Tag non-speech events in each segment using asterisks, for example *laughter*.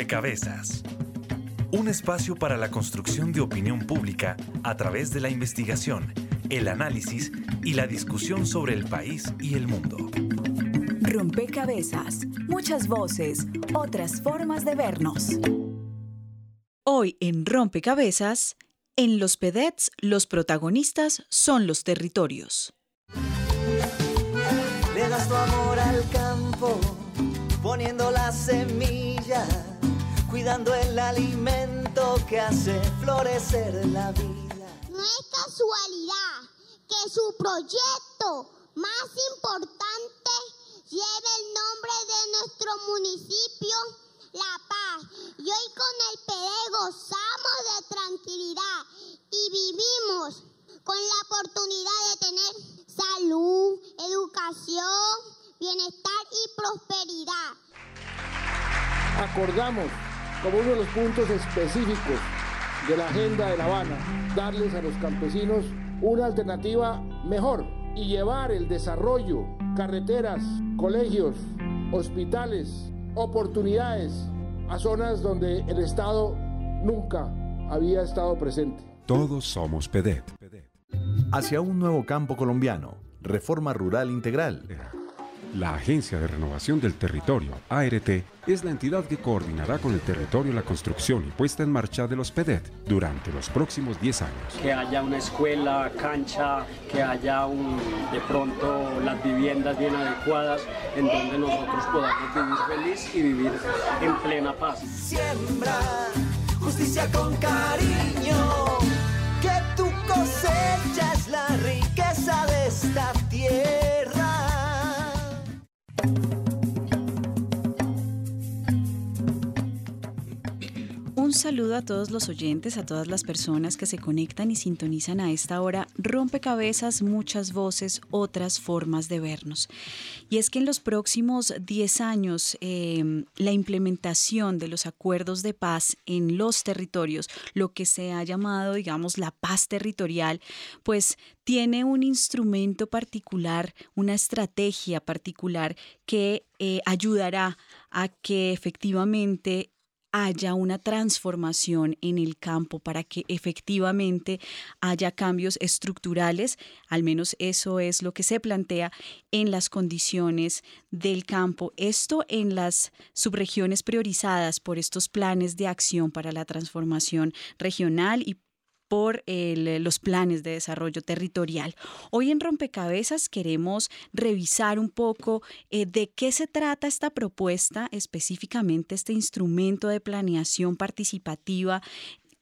Rompecabezas. Un espacio para la construcción de opinión pública a través de la investigación, el análisis y la discusión sobre el país y el mundo. Rompecabezas, muchas voces, otras formas de vernos. Hoy en Rompecabezas, en los PEDETs los protagonistas son los territorios. Le das tu amor al campo, poniendo la semilla, cuidando el alimento que hace florecer la vida. No es casualidad que su proyecto más importante lleve el nombre de nuestro municipio, La Paz. Y hoy con el PD gozamos de tranquilidad y vivimos con la oportunidad de tener salud, educación, bienestar y prosperidad. Acordamos como uno de los puntos específicos de la agenda de La Habana, darles a los campesinos una alternativa mejor y llevar el desarrollo, carreteras, colegios, hospitales, oportunidades a zonas donde el Estado nunca había estado presente. Todos somos PEDET. Hacia un nuevo campo colombiano, reforma rural integral. La Agencia de Renovación del Territorio, ART, es la entidad que coordinará con el territorio la construcción y puesta en marcha de los PEDET durante los próximos 10 años. Que haya una escuela, cancha, que haya un, de pronto las viviendas bien adecuadas en donde nosotros podamos vivir feliz y vivir en plena paz. Siembra justicia con cariño, que tu cosecha es la riqueza de esta tierra. Un saludo a todos los oyentes, a todas las personas que se conectan y sintonizan a esta hora. Rompecabezas, muchas voces, otras formas de vernos. Y es que en los próximos 10 años, eh, la implementación de los acuerdos de paz en los territorios, lo que se ha llamado, digamos, la paz territorial, pues tiene un instrumento particular, una estrategia particular que eh, ayudará a que efectivamente haya una transformación en el campo para que efectivamente haya cambios estructurales, al menos eso es lo que se plantea en las condiciones del campo. Esto en las subregiones priorizadas por estos planes de acción para la transformación regional y por el, los planes de desarrollo territorial. Hoy en Rompecabezas queremos revisar un poco eh, de qué se trata esta propuesta, específicamente este instrumento de planeación participativa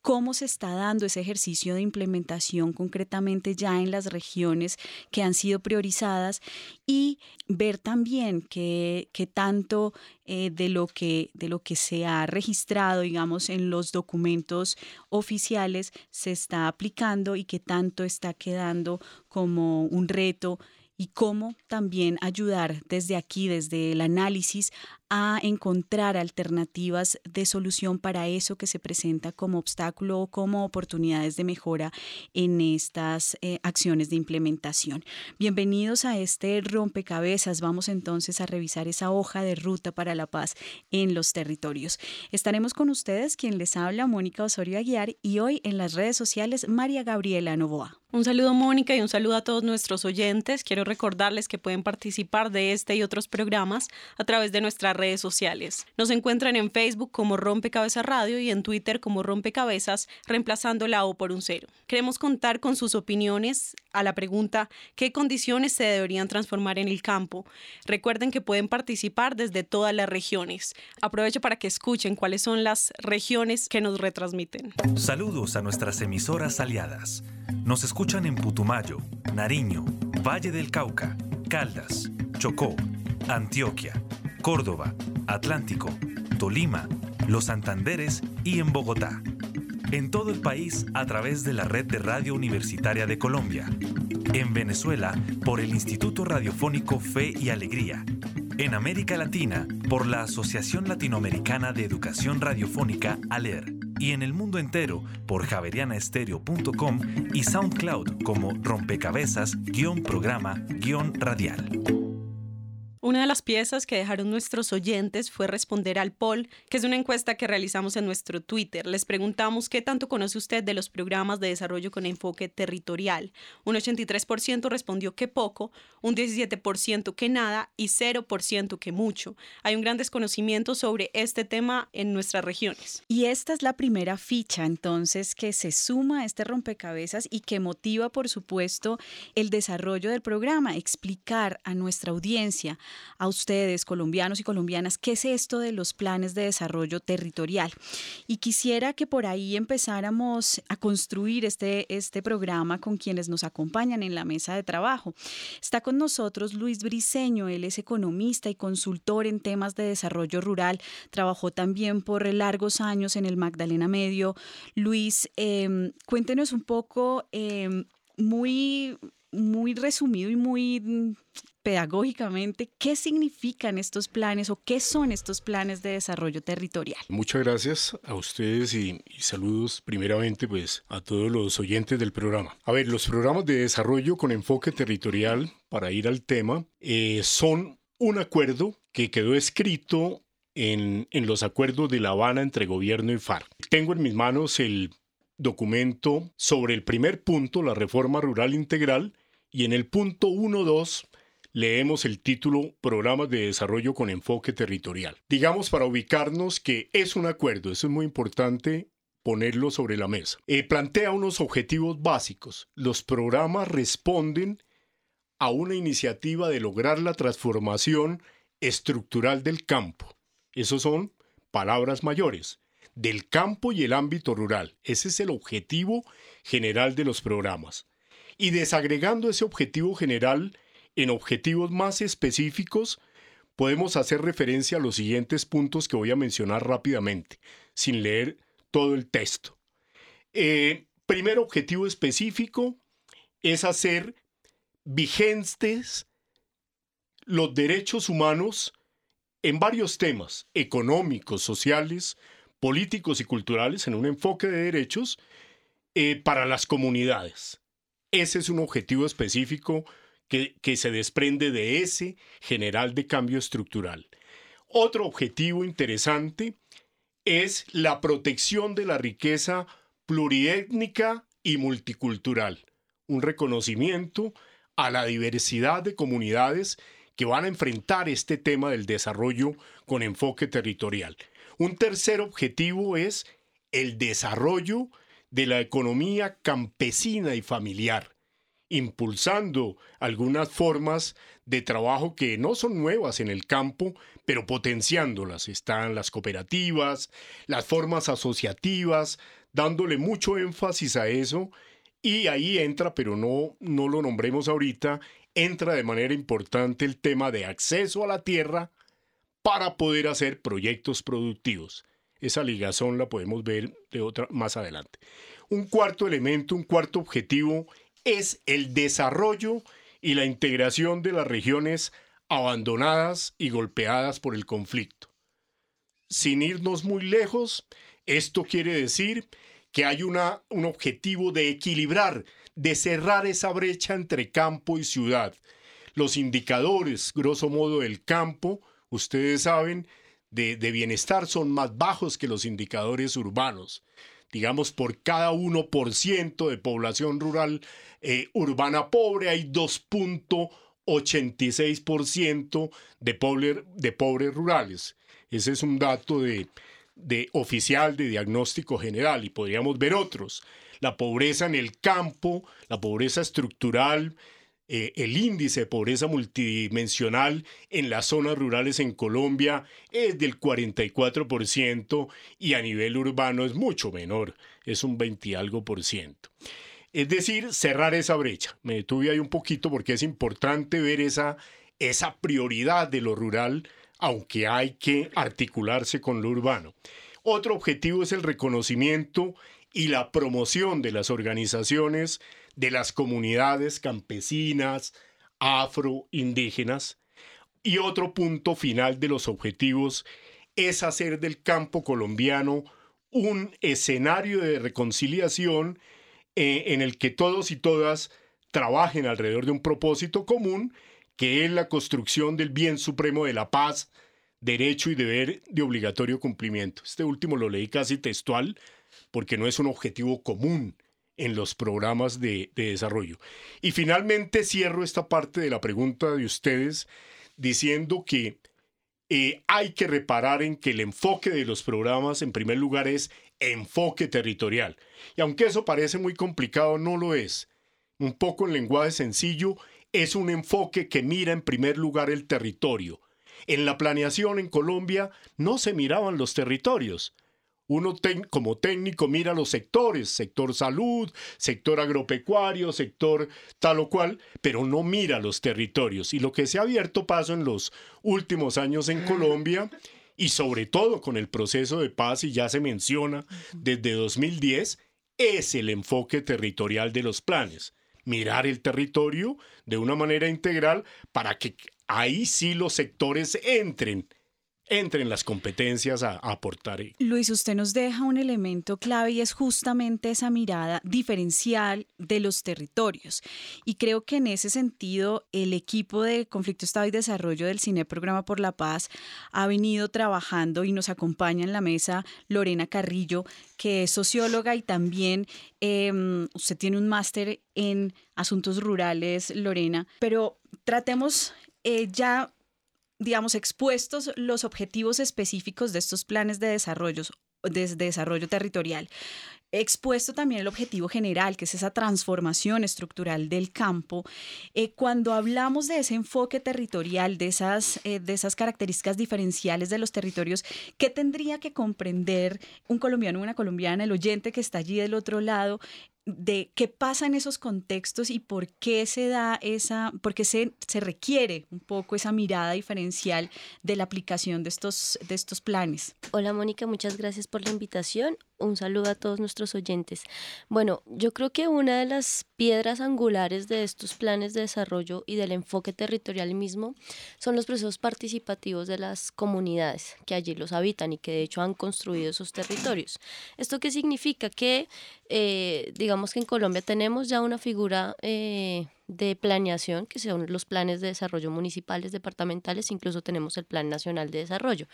cómo se está dando ese ejercicio de implementación concretamente ya en las regiones que han sido priorizadas y ver también que, tanto eh, de, lo que, de lo que se ha registrado, digamos, en los documentos oficiales se está aplicando y que tanto está quedando como un reto y cómo también ayudar desde aquí, desde el análisis, a encontrar alternativas de solución para eso que se presenta como obstáculo o como oportunidades de mejora en estas eh, acciones de implementación. Bienvenidos a este rompecabezas. Vamos entonces a revisar esa hoja de ruta para la paz en los territorios. Estaremos con ustedes, quien les habla, Mónica Osorio Aguiar, y hoy en las redes sociales, María Gabriela Novoa. Un saludo Mónica y un saludo a todos nuestros oyentes. Quiero recordarles que pueden participar de este y otros programas a través de nuestra redes sociales. Nos encuentran en Facebook como Rompecabezas Radio y en Twitter como Rompecabezas, reemplazando la O por un cero. Queremos contar con sus opiniones a la pregunta ¿qué condiciones se deberían transformar en el campo? Recuerden que pueden participar desde todas las regiones. Aprovecho para que escuchen cuáles son las regiones que nos retransmiten. Saludos a nuestras emisoras aliadas. Nos escuchan en Putumayo, Nariño, Valle del Cauca, Caldas, Chocó, Antioquia, Córdoba, Atlántico, Tolima, Los Santanderes y en Bogotá. En todo el país a través de la red de Radio Universitaria de Colombia. En Venezuela por el Instituto Radiofónico Fe y Alegría. En América Latina por la Asociación Latinoamericana de Educación Radiofónica ALER. Y en el mundo entero por javerianaestereo.com y SoundCloud como rompecabezas-programa-radial. Una de las piezas que dejaron nuestros oyentes fue responder al poll, que es una encuesta que realizamos en nuestro Twitter. Les preguntamos qué tanto conoce usted de los programas de desarrollo con enfoque territorial. Un 83% respondió que poco, un 17% que nada y 0% que mucho. Hay un gran desconocimiento sobre este tema en nuestras regiones. Y esta es la primera ficha entonces que se suma a este rompecabezas y que motiva, por supuesto, el desarrollo del programa, explicar a nuestra audiencia, a ustedes, colombianos y colombianas, qué es esto de los planes de desarrollo territorial. Y quisiera que por ahí empezáramos a construir este, este programa con quienes nos acompañan en la mesa de trabajo. Está con nosotros Luis Briceño, él es economista y consultor en temas de desarrollo rural, trabajó también por largos años en el Magdalena Medio. Luis, em, cuéntenos un poco, em, muy, muy resumido y muy pedagógicamente, ¿qué significan estos planes o qué son estos planes de desarrollo territorial? Muchas gracias a ustedes y, saludos primeramente pues a todos los oyentes del programa. A ver, los programas de desarrollo con enfoque territorial, para ir al tema, eh, son un acuerdo que quedó escrito en, en, los acuerdos de La Habana entre gobierno y FARC. Tengo en mis manos el documento sobre el primer punto, la reforma rural integral, y en el punto 1.2 leemos el título Programas de Desarrollo con Enfoque Territorial. Digamos para ubicarnos que es un acuerdo, eso es muy importante ponerlo sobre la mesa. Eh, plantea unos objetivos básicos. Los programas responden a una iniciativa de lograr la transformación estructural del campo. Esos son palabras mayores del campo y el ámbito rural. Ese es el objetivo general de los programas. Y desagregando ese objetivo general en objetivos más específicos, podemos hacer referencia a los siguientes puntos que voy a mencionar rápidamente, sin leer todo el texto. Eh, primer objetivo específico es hacer vigentes los derechos humanos en varios temas económicos, sociales, políticos y culturales en un enfoque de derechos eh, para las comunidades. Ese es un objetivo específico que, se desprende de ese general de cambio estructural. Otro objetivo interesante es la protección de la riqueza pluriétnica y multicultural, un reconocimiento a la diversidad de comunidades que van a enfrentar este tema del desarrollo con enfoque territorial. Un tercer objetivo es el desarrollo de la economía campesina y familiar, impulsando algunas formas de trabajo que no son nuevas en el campo, pero potenciándolas. Están las cooperativas, las formas asociativas, dándole mucho énfasis a eso. Y ahí entra, pero no, no lo nombremos ahorita, entra de manera importante el tema de acceso a la tierra para poder hacer proyectos productivos. Esa ligazón la podemos ver de otra más adelante. Un cuarto elemento, un cuarto objetivo es el desarrollo y la integración de las regiones abandonadas y golpeadas por el conflicto. Sin irnos muy lejos, esto quiere decir que hay una, un objetivo de equilibrar, de cerrar esa brecha entre campo y ciudad. Los indicadores, grosso modo, del campo ustedes saben, de, bienestar son más bajos que los indicadores urbanos. Digamos, por cada 1% de población rural eh, urbana pobre hay 2.86% de, de pobres rurales. Ese es un dato de, de oficial de diagnóstico general y podríamos ver otros. La pobreza en el campo, la pobreza estructural, eh, el índice de pobreza multidimensional en las zonas rurales en Colombia es del 44% y a nivel urbano es mucho menor, es un 20 algo por ciento. Es decir, cerrar esa brecha. Me detuve ahí un poquito porque es importante ver esa, esa prioridad de lo rural, aunque hay que articularse con lo urbano. Otro objetivo es el reconocimiento y la promoción de las organizaciones de las comunidades campesinas, afroindígenas. Y otro punto final de los objetivos es hacer del campo colombiano un escenario de reconciliación eh, en el que todos y todas trabajen alrededor de un propósito común que es la construcción del bien supremo de la paz, derecho y deber de obligatorio cumplimiento. Este último lo leí casi textual porque no es un objetivo común en los programas de, desarrollo. Y finalmente cierro esta parte de la pregunta de ustedes diciendo que eh, hay que reparar en que el enfoque de los programas, en primer lugar, es enfoque territorial. Y aunque eso parece muy complicado, no lo es. Un poco en lenguaje sencillo, es un enfoque que mira en primer lugar el territorio. En la planeación en Colombia no se miraban los territorios uno como técnico mira los sectores, sector salud, sector agropecuario, sector tal o cual, pero no mira los territorios. Y lo que se ha abierto paso en los últimos años en Colombia, y sobre todo con el proceso de paz, y ya se menciona desde 2010, es el enfoque territorial de los planes. Mirar el territorio de una manera integral para que ahí sí los sectores entren entren las competencias a, aportar. Luis, usted nos deja un elemento clave y es justamente esa mirada diferencial de los territorios. Y creo que en ese sentido el equipo de Conflicto, Estado y Desarrollo del Cine Programa por la Paz ha venido trabajando y nos acompaña en la mesa Lorena Carrillo, que es socióloga y también em, usted tiene un máster en asuntos rurales, Lorena, pero tratemos eh, ya digamos, expuestos los objetivos específicos de estos planes de desarrollo, de desarrollo territorial expuesto también el objetivo general, que es esa transformación estructural del campo. Eh, cuando hablamos de ese enfoque territorial, de esas, eh, de esas características diferenciales de los territorios, ¿qué tendría que comprender un colombiano o una colombiana, el oyente que está allí del otro lado, de qué pasa en esos contextos y por qué se da esa, por qué se, se requiere un poco esa mirada diferencial de la aplicación de estos, de estos planes. Hola Mónica, muchas gracias por la invitación un saludo a todos nuestros oyentes. Bueno, yo creo que una de las piedras angulares de estos planes de desarrollo y del enfoque territorial mismo son los procesos participativos de las comunidades que allí los habitan y que de hecho han construido esos territorios. ¿Esto qué significa? Que eh, digamos que en Colombia tenemos ya una figura... Eh, de planeación, que son los planes de desarrollo municipales, departamentales, incluso tenemos el Plan Nacional de Desarrollo.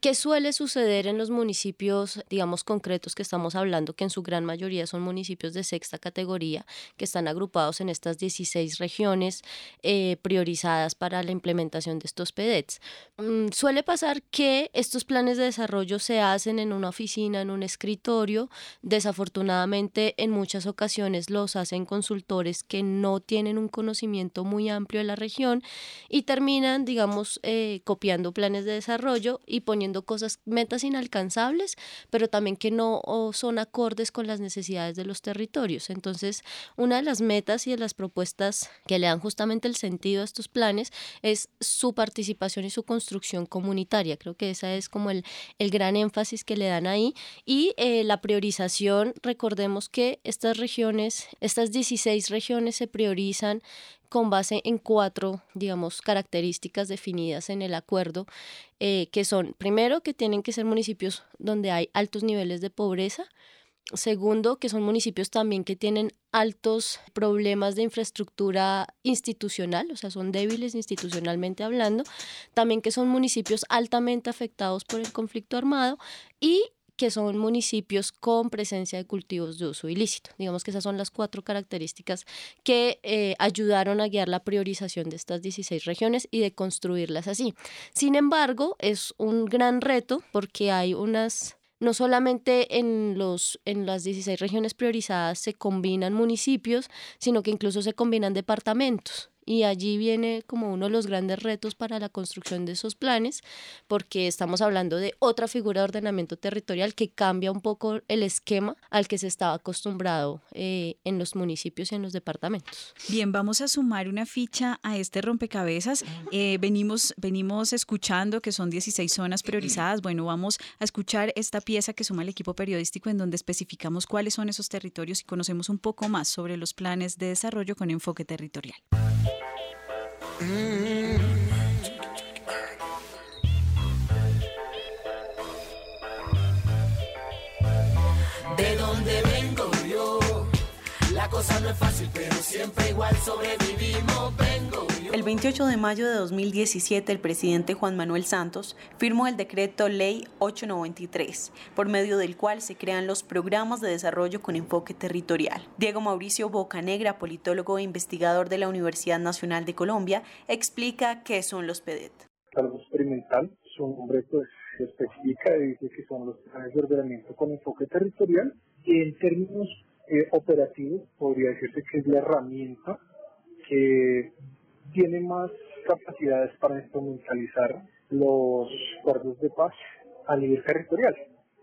¿Qué suele suceder en los municipios, digamos, concretos que estamos hablando, que en su gran mayoría son municipios de sexta categoría, que están agrupados en estas 16 regiones eh, priorizadas para la implementación de estos PEDETs? Mm, suele pasar que estos planes de desarrollo se hacen en una oficina, en un escritorio. Desafortunadamente, en muchas ocasiones los hacen consultores que no tienen un conocimiento muy amplio de la región y terminan, digamos, eh, copiando planes de desarrollo y poniendo poniendo cosas, metas inalcanzables, pero también que no son acordes con las necesidades de los territorios. Entonces, una de las metas y de las propuestas que le dan justamente el sentido a estos planes es su participación y su construcción comunitaria. Creo que ese es como el, el gran énfasis que le dan ahí. Y eh, la priorización, recordemos que estas regiones, estas 16 regiones se priorizan con base en cuatro, digamos, características definidas en el acuerdo, eh, que son, primero, que tienen que ser municipios donde hay altos niveles de pobreza, Segundo, que son municipios también que tienen altos problemas de infraestructura institucional, o sea, son débiles institucionalmente hablando. También que son municipios altamente afectados por el conflicto armado y que son municipios con presencia de cultivos de uso ilícito. Digamos que esas son las cuatro características que eh, ayudaron a guiar la priorización de estas 16 regiones y de construirlas así. Sin embargo, es un gran reto porque hay unas no solamente en, los, en las 16 regiones priorizadas se combinan municipios, sino que incluso se combinan departamentos. Y allí viene como uno de los grandes retos para la construcción de esos planes, porque estamos hablando de otra figura de ordenamiento territorial que cambia un poco el esquema al que se estaba acostumbrado eh, en los municipios y en los departamentos. Bien, vamos a sumar una ficha a este rompecabezas. Eh, venimos, venimos escuchando que son 16 zonas priorizadas. Bueno, vamos a escuchar esta pieza que suma el equipo periodístico en donde especificamos cuáles son esos territorios y conocemos un poco más sobre los planes de desarrollo con enfoque territorial. De la cosa no es fácil, pero siempre igual sobrevivimos. Vengo El 28 de mayo de 2017, el presidente Juan Manuel Santos firmó el decreto Ley 893, por medio del cual se crean los programas de desarrollo con enfoque territorial. Diego Mauricio Bocanegra, politólogo e investigador de la Universidad Nacional de Colombia, explica qué son los PEDET. Algo experimental, su nombre pues especifica y dice que son los planes de ordenamiento con enfoque territorial en términos eh, operativos podría decirse que es la herramienta que tiene más capacidades para instrumentalizar los acuerdos de paz a nivel territorial.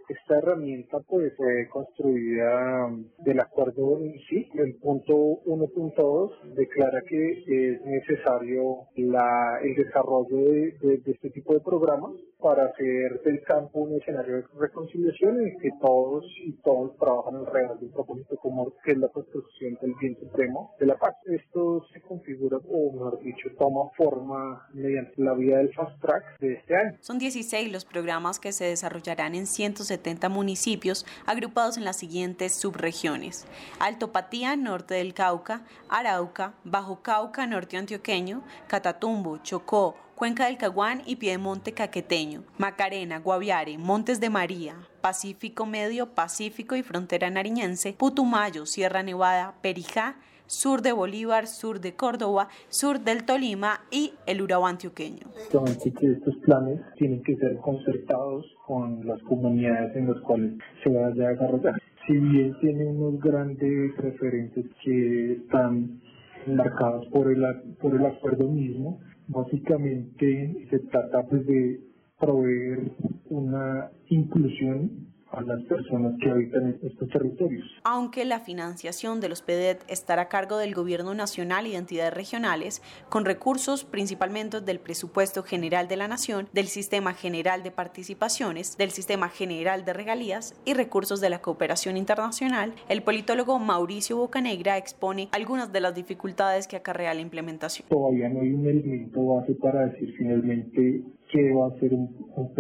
Esta herramienta pues fue construida del acuerdo en sí. El punto 1.2 declara que es necesario la, el desarrollo de, este tipo de programas para hacer del campo un escenario de reconciliación en el que todos y todos trabajan alrededor de un propósito común que es la construcción del bien supremo de la paz. Esto se configura, o mejor dicho, toma forma mediante la vía del fast track de este año. Son 16 los programas que se desarrollarán en 170 municipios agrupados en las siguientes subregiones. Alto Patía, norte del Cauca, Arauca, Bajo Cauca, norte antioqueño, Catatumbo, Chocó, Cuenca del Caguán y Piedemonte Caqueteño, Macarena, Guaviare, Montes de María, Pacífico Medio, Pacífico y Frontera Nariñense, Putumayo, Sierra Nevada, Perijá, sur de Bolívar, sur de Córdoba, sur del Tolima y el Urabá antioqueño. que estos planes tienen que ser concertados con las comunidades en las cuales se vaya a desarrollar. Si bien tiene unos grandes referentes que están marcados por el, por el acuerdo mismo, Básicamente se trata pues, de proveer una inclusión a las personas que habitan estos territorios. Aunque la financiación de los PEDET estará a cargo del Gobierno Nacional y de entidades regionales, con recursos principalmente del Presupuesto General de la Nación, del Sistema General de Participaciones, del Sistema General de Regalías y recursos de la cooperación internacional, el politólogo Mauricio Bocanegra expone algunas de las dificultades que acarrea la implementación. Todavía no hay un elemento base para decir finalmente qué va a ser un, un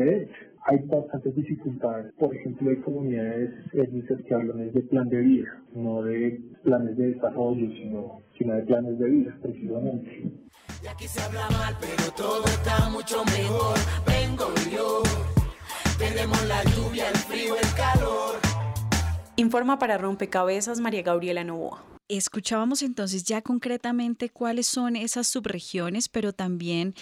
hay bastantes dificultades. Por ejemplo, hay comunidades étnicas que hablan de plan de vida, no de planes de desarrollo, sino, sino de planes de vida, precisamente. Y aquí se habla mal, pero todo está mucho mejor. Vengo yo, tenemos la lluvia, el frío, el calor. Informa para Rompecabezas María Gabriela Novoa. Escuchábamos entonces ya concretamente cuáles son esas subregiones, pero también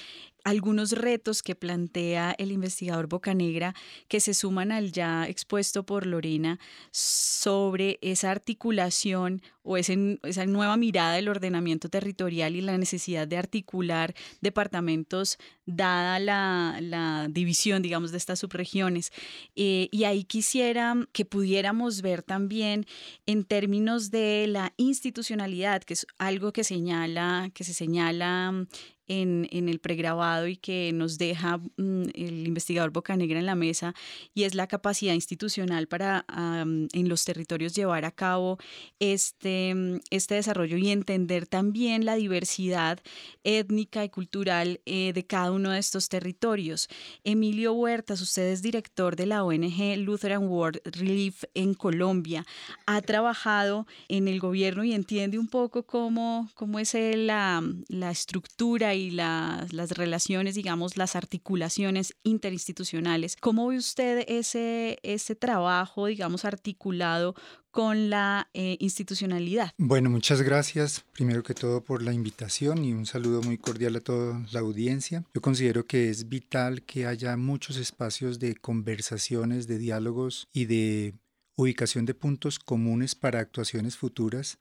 algunos retos que plantea el investigador Bocanegra que se suman al ya expuesto por Lorena sobre esa articulación o esa nueva mirada del ordenamiento territorial y la necesidad de articular departamentos dada la, división, digamos, de estas subregiones. Eh, y ahí quisiera que pudiéramos ver también en términos de la institucionalidad, que es algo que señala, que se señala en, el pregrabado y que nos deja mm, el investigador Bocanegra en la mesa y es la capacidad institucional para en los territorios llevar a cabo este, mm, este desarrollo y entender también la diversidad étnica y cultural eh, de cada uno de estos territorios. Emilio Huertas, usted es director de la ONG Lutheran World Relief en Colombia, ha trabajado en el gobierno y entiende un poco cómo, cómo es la, la estructura y y las relaciones, digamos, las articulaciones interinstitucionales. ¿Cómo ve usted ese, ese trabajo, digamos, articulado con la eh, institucionalidad? Bueno, muchas gracias primero que todo por la invitación y un saludo muy cordial a toda la audiencia. Yo considero que es vital que haya muchos espacios de conversaciones, de diálogos y de ubicación de puntos comunes para actuaciones futuras,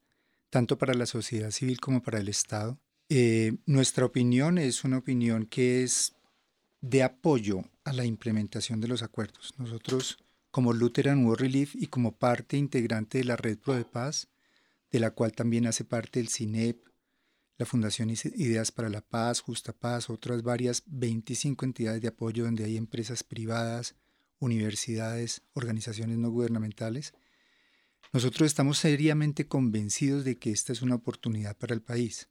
tanto para la sociedad civil como para el Estado. Eh, nuestra opinión es una opinión que es de apoyo a la implementación de los acuerdos. Nosotros, como Lutheran World Relief y como parte integrante de la Red Pro de Paz, de la cual también hace parte el CINEP, la Fundación Ideas para la Paz, Justa Paz, otras varias 25 entidades de apoyo donde hay empresas privadas, universidades, organizaciones no gubernamentales, nosotros estamos seriamente convencidos de que esta es una oportunidad para el país.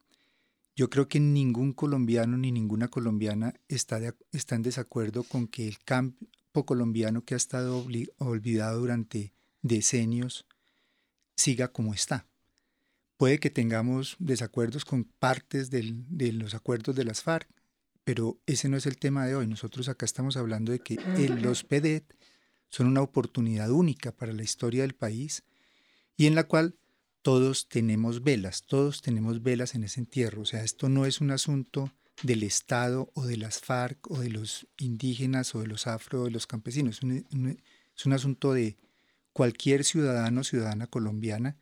Yo creo que ningún colombiano ni ninguna colombiana está, está en desacuerdo con que el campo colombiano que ha estado olvidado durante decenios siga como está. puede que tengamos desacuerdos con partes de los acuerdos de las FARC, pero ese no es el tema de hoy. Nosotros acá estamos hablando de que los PEDET son una oportunidad única para la historia del país y en la cual todos tenemos velas, todos tenemos velas en ese entierro. O sea, esto no es un asunto del Estado o de las FARC o de los indígenas o de los afro o de los campesinos. Es un, es un asunto de cualquier ciudadano o ciudadana colombiana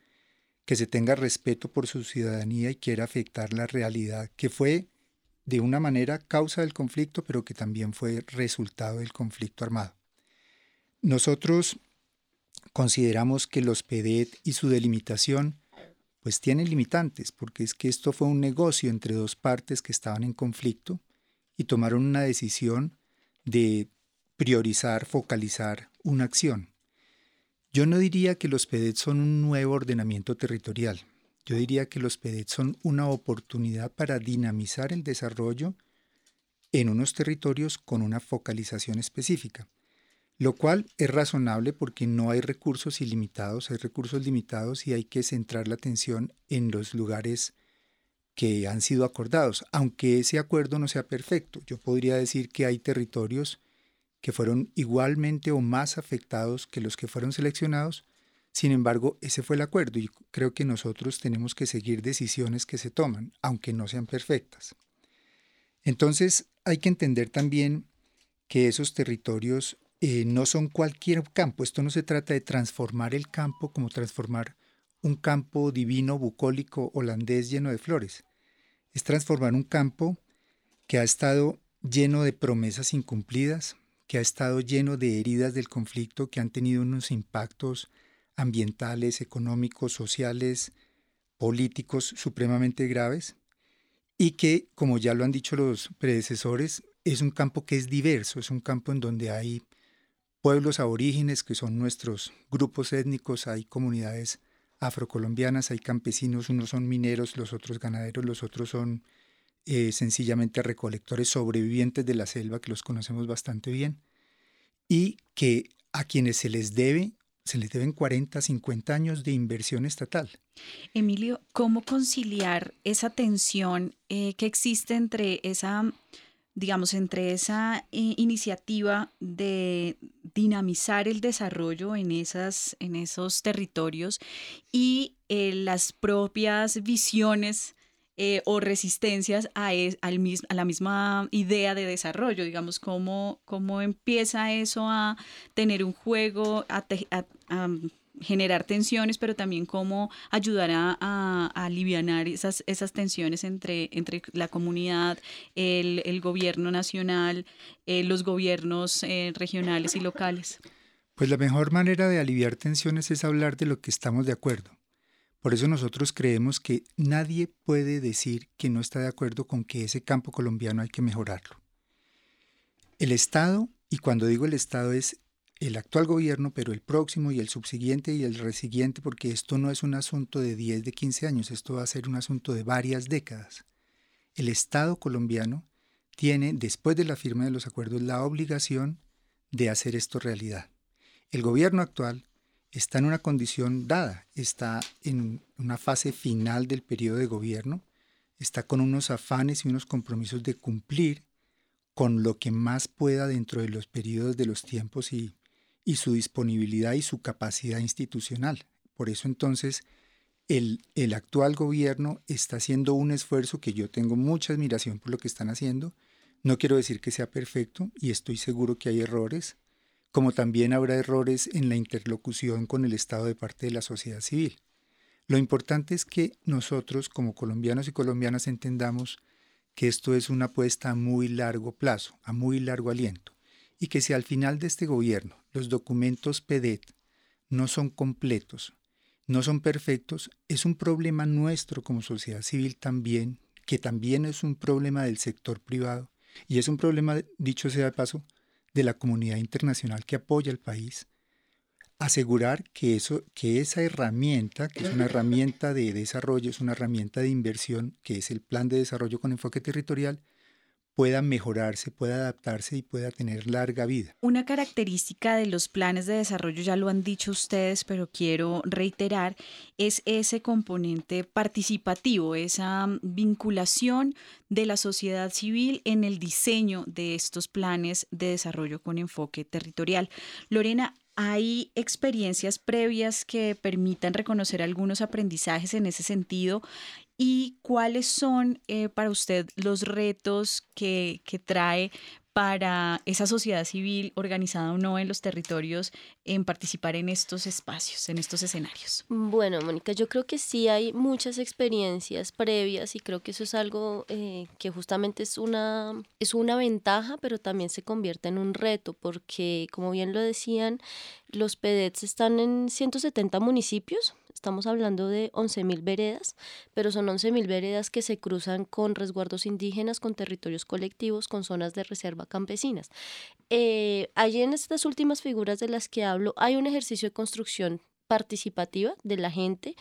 que se tenga respeto por su ciudadanía y quiera afectar la realidad que fue de una manera causa del conflicto, pero que también fue resultado del conflicto armado. Nosotros consideramos que los PEDET y su delimitación pues tienen limitantes, porque es que esto fue un negocio entre dos partes que estaban en conflicto y tomaron una decisión de priorizar, focalizar una acción. Yo no diría que los PEDET son un nuevo ordenamiento territorial. Yo diría que los PEDET son una oportunidad para dinamizar el desarrollo en unos territorios con una focalización específica, lo cual es razonable porque no hay recursos ilimitados, hay recursos limitados y hay que centrar la atención en los lugares que han sido acordados, aunque ese acuerdo no sea perfecto. Yo podría decir que hay territorios que fueron igualmente o más afectados que los que fueron seleccionados. Sin embargo, ese fue el acuerdo y creo que nosotros tenemos que seguir decisiones que se toman, aunque no sean perfectas. Entonces, hay que entender también que esos territorios eh, no son cualquier campo. Esto no se trata de transformar el campo como transformar un campo divino, bucólico, holandés lleno de flores. Es transformar un campo que ha estado lleno de promesas incumplidas, que ha estado lleno de heridas del conflicto que han tenido unos impactos ambientales, económicos, sociales, políticos supremamente graves y que, como ya lo han dicho los predecesores, es un campo que es diverso, es un campo en donde hay pueblos aborígenes que son nuestros grupos étnicos, hay comunidades afrocolombianas, hay campesinos, unos son mineros, los otros ganaderos, los otros son eh, sencillamente recolectores sobrevivientes de la selva, que los conocemos bastante bien, y que a quienes se les debe, se les deben 40, 50 años de inversión estatal. Emilio, ¿cómo conciliar esa tensión eh, que existe entre esa digamos, entre esa eh, iniciativa de dinamizar el desarrollo en, esas, en esos territorios y las propias visiones eh, o resistencias a, al a, la misma idea de desarrollo, digamos, cómo, cómo empieza eso a tener un juego, a, generar tensiones, pero también cómo ayudar a, aliviar esas, esas tensiones entre, entre la comunidad, el, gobierno nacional, eh, los gobiernos eh, regionales y locales. Pues la mejor manera de aliviar tensiones es hablar de lo que estamos de acuerdo. Por eso nosotros creemos que nadie puede decir que no está de acuerdo con que ese campo colombiano hay que mejorarlo. El Estado, y cuando digo el Estado es el actual gobierno, pero el próximo y el subsiguiente y el resiguiente, porque esto no es un asunto de 10, de 15 años, esto va a ser un asunto de varias décadas. El Estado colombiano tiene, después de la firma de los acuerdos, la obligación de hacer esto realidad. El gobierno actual está en una condición dada, está en una fase final del periodo de gobierno, está con unos afanes y unos compromisos de cumplir con lo que más pueda dentro de los periodos de los tiempos y, y su disponibilidad y su capacidad institucional. Por eso entonces el, el actual gobierno está haciendo un esfuerzo que yo tengo mucha admiración por lo que están haciendo. No quiero decir que sea perfecto y estoy seguro que hay errores, como también habrá errores en la interlocución con el Estado de parte de la sociedad civil. Lo importante es que nosotros como colombianos y colombianas entendamos que esto es una apuesta a muy largo plazo, a muy largo aliento, y que si al final de este gobierno los documentos PEDET no son completos, no son perfectos, es un problema nuestro como sociedad civil también, que también es un problema del sector privado, y es un problema, dicho sea de paso, de la comunidad internacional que apoya al país, asegurar que, eso, que esa herramienta, que es una herramienta de desarrollo, es una herramienta de inversión, que es el plan de desarrollo con enfoque territorial, pueda mejorarse, pueda adaptarse y pueda tener larga vida. Una característica de los planes de desarrollo, ya lo han dicho ustedes, pero quiero reiterar, es ese componente participativo, esa vinculación de la sociedad civil en el diseño de estos planes de desarrollo con enfoque territorial. Lorena, ¿Hay experiencias previas que permitan reconocer algunos aprendizajes en ese sentido y cuáles son eh, para usted los retos que, que trae para esa sociedad civil organizada o no en los territorios en participar en estos espacios, en estos escenarios? Bueno, Mónica, yo creo que sí hay muchas experiencias previas y creo que eso es algo eh, que justamente es una, es una ventaja, pero también se convierte en un reto, porque como bien lo decían, los PEDETs están en 170 municipios, Estamos hablando de 11.000 veredas, pero son 11.000 veredas que se cruzan con resguardos indígenas, con territorios colectivos, con zonas de reserva campesinas. Eh, allí en estas últimas figuras de las que hablo hay un ejercicio de construcción participativa de la gente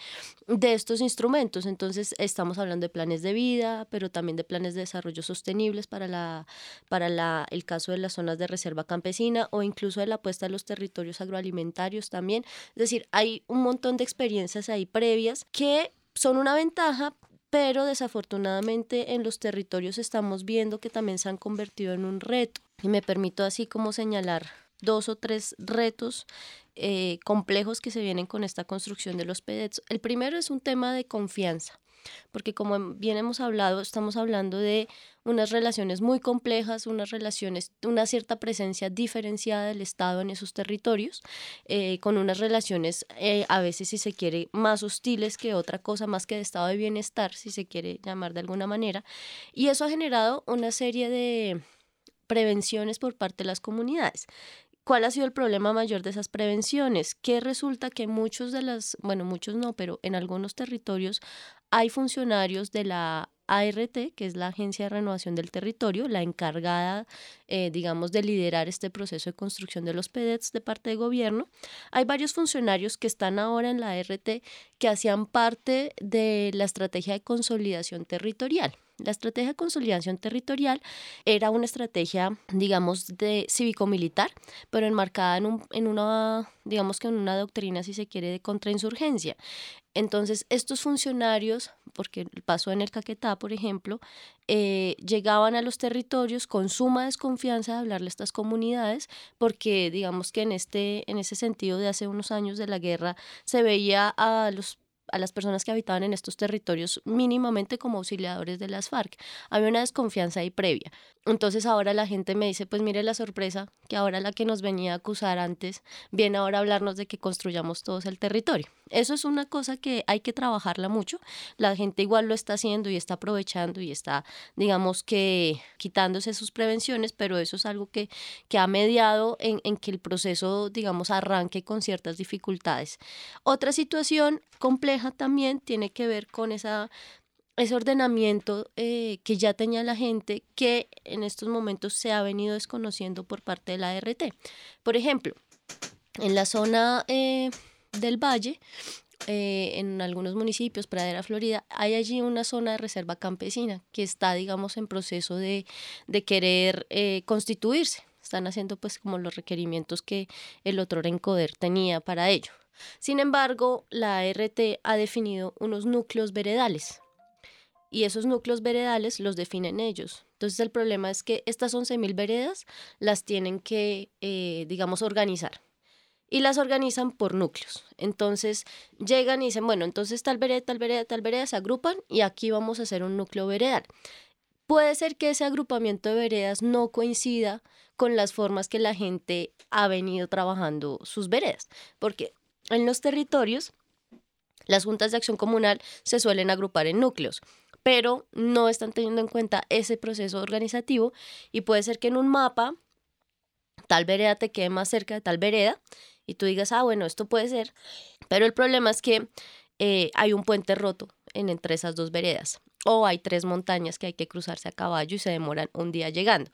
de estos instrumentos. Entonces, estamos hablando de planes de vida, pero también de planes de desarrollo sostenibles para, la, para la, el caso de las zonas de reserva campesina o incluso de la apuesta a los territorios agroalimentarios también. Es decir, hay un montón de experiencias ahí previas que son una ventaja, pero desafortunadamente en los territorios estamos viendo que también se han convertido en un reto. Y me permito así como señalar dos o tres retos eh, complejos que se vienen con esta construcción de los PEDETs. El primero es un tema de confianza, porque como bien hemos hablado, estamos hablando de unas relaciones muy complejas, unas relaciones, una cierta presencia diferenciada del Estado en esos territorios, eh, con unas relaciones eh, a veces, si se quiere, más hostiles que otra cosa, más que de estado de bienestar, si se quiere llamar de alguna manera. Y eso ha generado una serie de prevenciones por parte de las comunidades. ¿Cuál ha sido el problema mayor de esas prevenciones? Que resulta que muchos de las, bueno, muchos no, pero en algunos territorios hay funcionarios de la ART, que es la Agencia de Renovación del Territorio, la encargada, eh, digamos, de liderar este proceso de construcción de los PEDETs de parte del gobierno. Hay varios funcionarios que están ahora en la ART que hacían parte de la estrategia de consolidación territorial. La estrategia de consolidación territorial era una estrategia, digamos, de cívico-militar, pero enmarcada en, un, en una, digamos que en una doctrina, si se quiere, de contrainsurgencia. Entonces, estos funcionarios, porque pasó en el Caquetá, por ejemplo, eh, llegaban a los territorios con suma desconfianza de hablarle a estas comunidades, porque digamos que en, este, en ese sentido de hace unos años de la guerra se veía a los a las personas que habitaban en estos territorios mínimamente como auxiliadores de las FARC. Había una desconfianza ahí previa. Entonces ahora la gente me dice, pues mire la sorpresa, que ahora la que nos venía a acusar antes viene ahora a hablarnos de que construyamos todos el territorio. Eso es una cosa que hay que trabajarla mucho. La gente igual lo está haciendo y está aprovechando y está, digamos que, quitándose sus prevenciones, pero eso es algo que, que ha mediado en, en que el proceso, digamos, arranque con ciertas dificultades. Otra situación compleja también tiene que ver con esa ese ordenamiento eh, que ya tenía la gente que en estos momentos se ha venido desconociendo por parte de la ART. Por ejemplo, en la zona eh, del valle, eh, en algunos municipios, Pradera, Florida, hay allí una zona de reserva campesina que está, digamos, en proceso de, de querer constituirse. Están haciendo pues como los requerimientos que el otro Rencoder tenía para ello. Sin embargo, la ART ha definido unos núcleos veredales y esos núcleos veredales los definen ellos. Entonces el problema es que estas 11.000 veredas las tienen que, eh, digamos, organizar. Y las organizan por núcleos. Entonces llegan y dicen, bueno, entonces tal vereda, tal vereda, tal vereda se agrupan y aquí vamos a hacer un núcleo veredal. Puede ser que ese agrupamiento de veredas no coincida con las formas que la gente ha venido trabajando sus veredas, porque en los territorios las juntas de acción comunal se suelen agrupar en núcleos pero no están teniendo en cuenta ese proceso organizativo y puede ser que en un mapa tal vereda te quede más cerca de tal vereda y tú digas, ah, bueno, esto puede ser, pero el problema es que eh, hay un puente roto en, entre esas dos veredas o hay tres montañas que hay que cruzarse a caballo y se demoran un día llegando.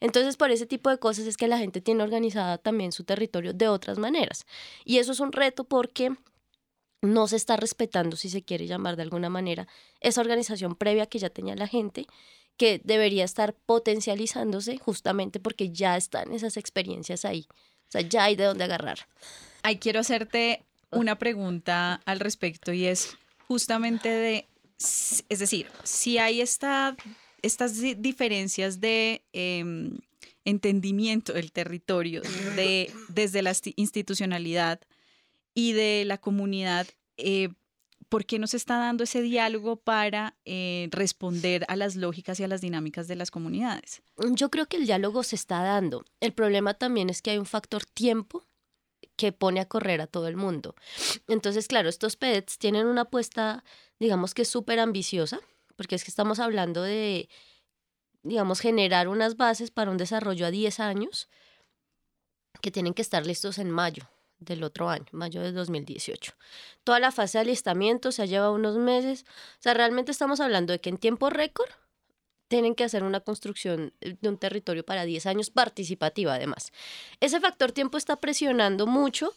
Entonces, por ese tipo de cosas es que la gente tiene organizada también su territorio de otras maneras. Y eso es un reto porque no se está respetando, si se quiere llamar de alguna manera, esa organización previa que ya tenía la gente, que debería estar potencializándose justamente porque ya están esas experiencias ahí. O sea, ya hay de dónde agarrar. Ahí quiero hacerte una pregunta al respecto y es justamente de, es decir, si hay esta, estas diferencias de em, entendimiento del territorio de, desde la institucionalidad y de la comunidad, eh, ¿por qué no se está dando ese diálogo para eh, responder a las lógicas y a las dinámicas de las comunidades? Yo creo que el diálogo se está dando. El problema también es que hay un factor tiempo que pone a correr a todo el mundo. Entonces, claro, estos PEDs tienen una apuesta, digamos que súper ambiciosa, porque es que estamos hablando de, digamos, generar unas bases para un desarrollo a 10 años que tienen que estar listos en mayo del otro año, mayo de 2018. Toda la fase de alistamiento se ha llevado unos meses. O sea, realmente estamos hablando de que en tiempo récord tienen que hacer una construcción eh, de un territorio para 10 años participativa además. Ese factor tiempo está presionando mucho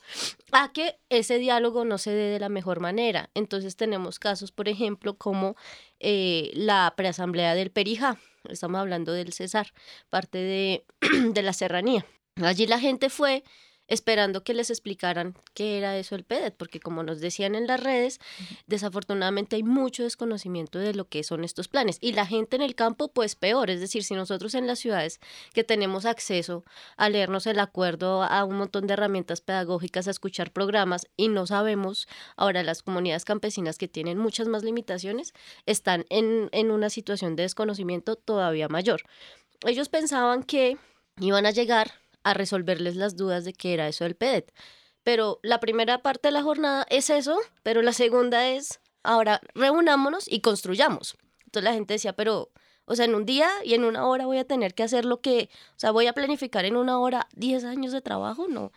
a que ese diálogo no se dé de la mejor manera. Entonces tenemos casos, por ejemplo, como eh, la preasamblea del Perijá, estamos hablando del Cesar, parte de, *clears throat* de la serranía. Allí la gente fue esperando que les explicaran qué era eso el PEDET, porque como nos decían en las redes, desafortunadamente hay mucho desconocimiento de lo que son estos planes. Y la gente en el campo, pues peor, es decir, si nosotros en las ciudades que tenemos acceso a leernos el acuerdo, a un montón de herramientas pedagógicas, a escuchar programas y no sabemos, ahora las comunidades campesinas que tienen muchas más limitaciones, están en, en una situación de desconocimiento todavía mayor. Ellos pensaban que iban a llegar a resolverles las dudas de qué era eso del PEDET. Pero la primera parte de la jornada es eso, pero la segunda es, ahora reunámonos y construyamos. Entonces la gente decía, pero, o sea, en un día y en una hora voy a tener que hacer lo que, o sea, voy a planificar en una hora 10 años de trabajo, no.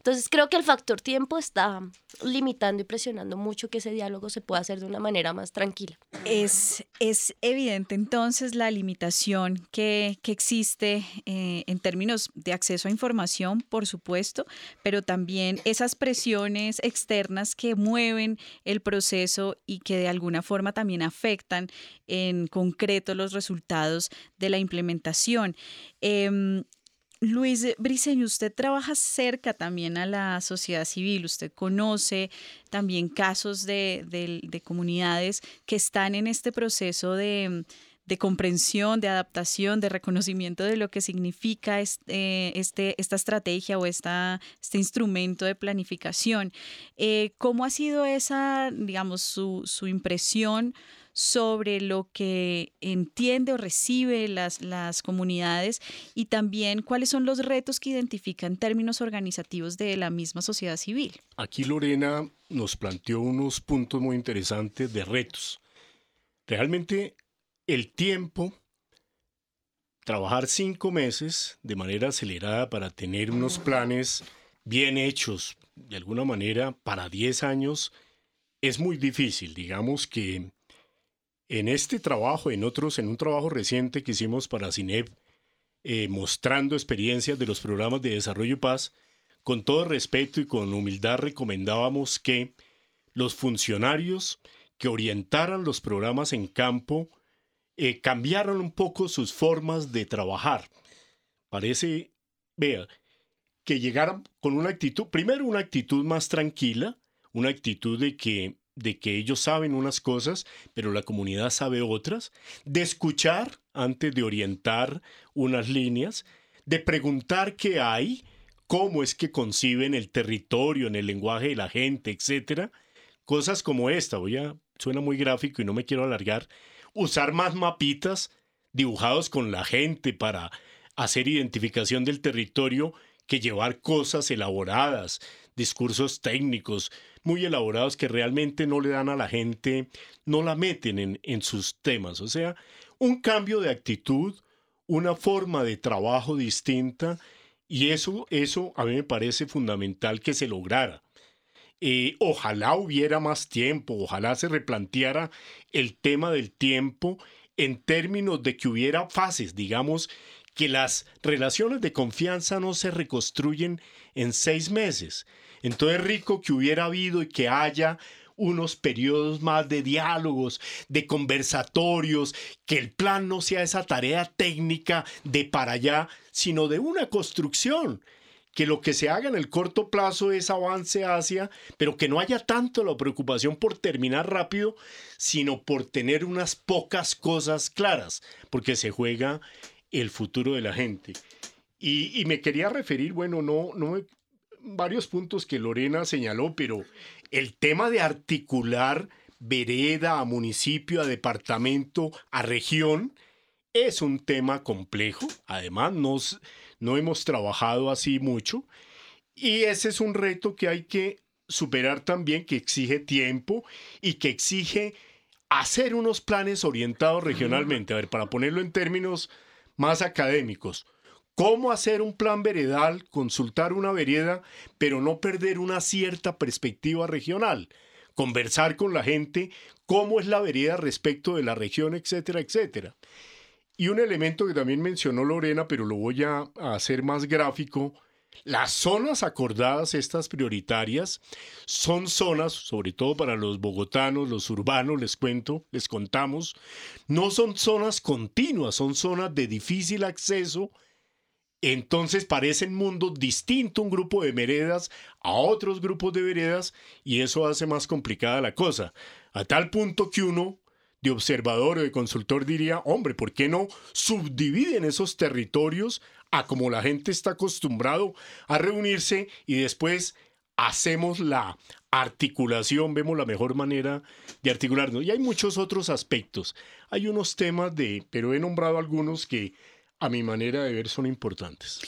Entonces creo que el factor tiempo está limitando y presionando mucho que ese diálogo se pueda hacer de una manera más tranquila. Es, es evidente entonces la limitación que, que existe eh, en términos de acceso a información, por supuesto, pero también esas presiones externas que mueven el proceso y que de alguna forma también afectan en concreto los resultados de la implementación. Em, Luis Briceño, usted trabaja cerca también a la sociedad civil, usted conoce también casos de, comunidades que están en este proceso de, comprensión, de adaptación, de reconocimiento de lo que significa eh, este, esta estrategia o esta, este instrumento de planificación. Eh, ¿Cómo ha sido esa, digamos, su, su impresión? Sobre lo que entiende o recibe las, las comunidades y también cuáles son los retos que identifica en términos organizativos de la misma sociedad civil. Aquí Lorena nos planteó unos puntos muy interesantes de retos. Realmente el tiempo, trabajar cinco meses de manera acelerada para tener unos planes bien hechos, de alguna manera, para diez años, es muy difícil. Digamos que en este trabajo, en otros, en un trabajo reciente que hicimos para CINEP, eh, mostrando experiencias de los programas de desarrollo y paz, con todo respeto y con humildad recomendábamos que los funcionarios que orientaran los programas en campo eh, cambiaran un poco sus formas de trabajar. Parece, vea, que llegaran con una actitud, primero una actitud más tranquila, una actitud de que de que ellos saben unas cosas, pero la comunidad sabe otras, de escuchar antes de orientar unas líneas, de preguntar qué hay, cómo es que conciben el territorio en el lenguaje de la gente, etcétera. Cosas como esta, voy a, suena muy gráfico y no me quiero alargar, usar más mapitas dibujados con la gente para hacer identificación del territorio que llevar cosas elaboradas, discursos técnicos, muy elaborados que realmente no le dan a la gente, no la meten en, en sus temas. O sea, un cambio de actitud, una forma de trabajo distinta y eso, eso a mí me parece fundamental que se lograra. Eh, ojalá hubiera más tiempo, ojalá se replanteara el tema del tiempo en términos de que hubiera fases, digamos, que las relaciones de confianza no se reconstruyen en seis meses, entonces rico que hubiera habido y que haya unos periodos más de diálogos, de conversatorios, que el plan no sea esa tarea técnica de para allá, sino de una construcción que lo que se haga en el corto plazo es avance hacia, pero que no haya tanto la preocupación por terminar rápido, sino por tener unas pocas cosas claras, porque se juega el futuro de la gente. Y, me quería referir, bueno, no, no, varios puntos que Lorena señaló, pero el tema de articular vereda a municipio, a departamento, a región, es un tema complejo. Además, nos, no hemos trabajado así mucho. Y ese es un reto que hay que superar también, que exige tiempo y que exige hacer unos planes orientados regionalmente. A ver, para ponerlo en términos más académicos, ¿cómo hacer un plan veredal, consultar una vereda, pero no perder una cierta perspectiva regional? Conversar con la gente, cómo es la vereda respecto de la región, etcétera, etcétera. Y un elemento que también mencionó Lorena, pero lo voy a, hacer más gráfico, las zonas acordadas, estas prioritarias, son zonas, sobre todo para los bogotanos, los urbanos, les cuento, les contamos, no son zonas continuas, son zonas de difícil acceso. Entonces parecen mundos distintos, un grupo de veredas a otros grupos de veredas, y eso hace más complicada la cosa. A tal punto que uno de observador o de consultor diría, hombre, ¿por qué no subdividen esos territorios a como la gente está acostumbrado a reunirse y después hacemos la articulación, vemos la mejor manera de articularnos. Y hay muchos otros aspectos. Hay unos temas de, pero he nombrado algunos que a mi manera de ver son importantes.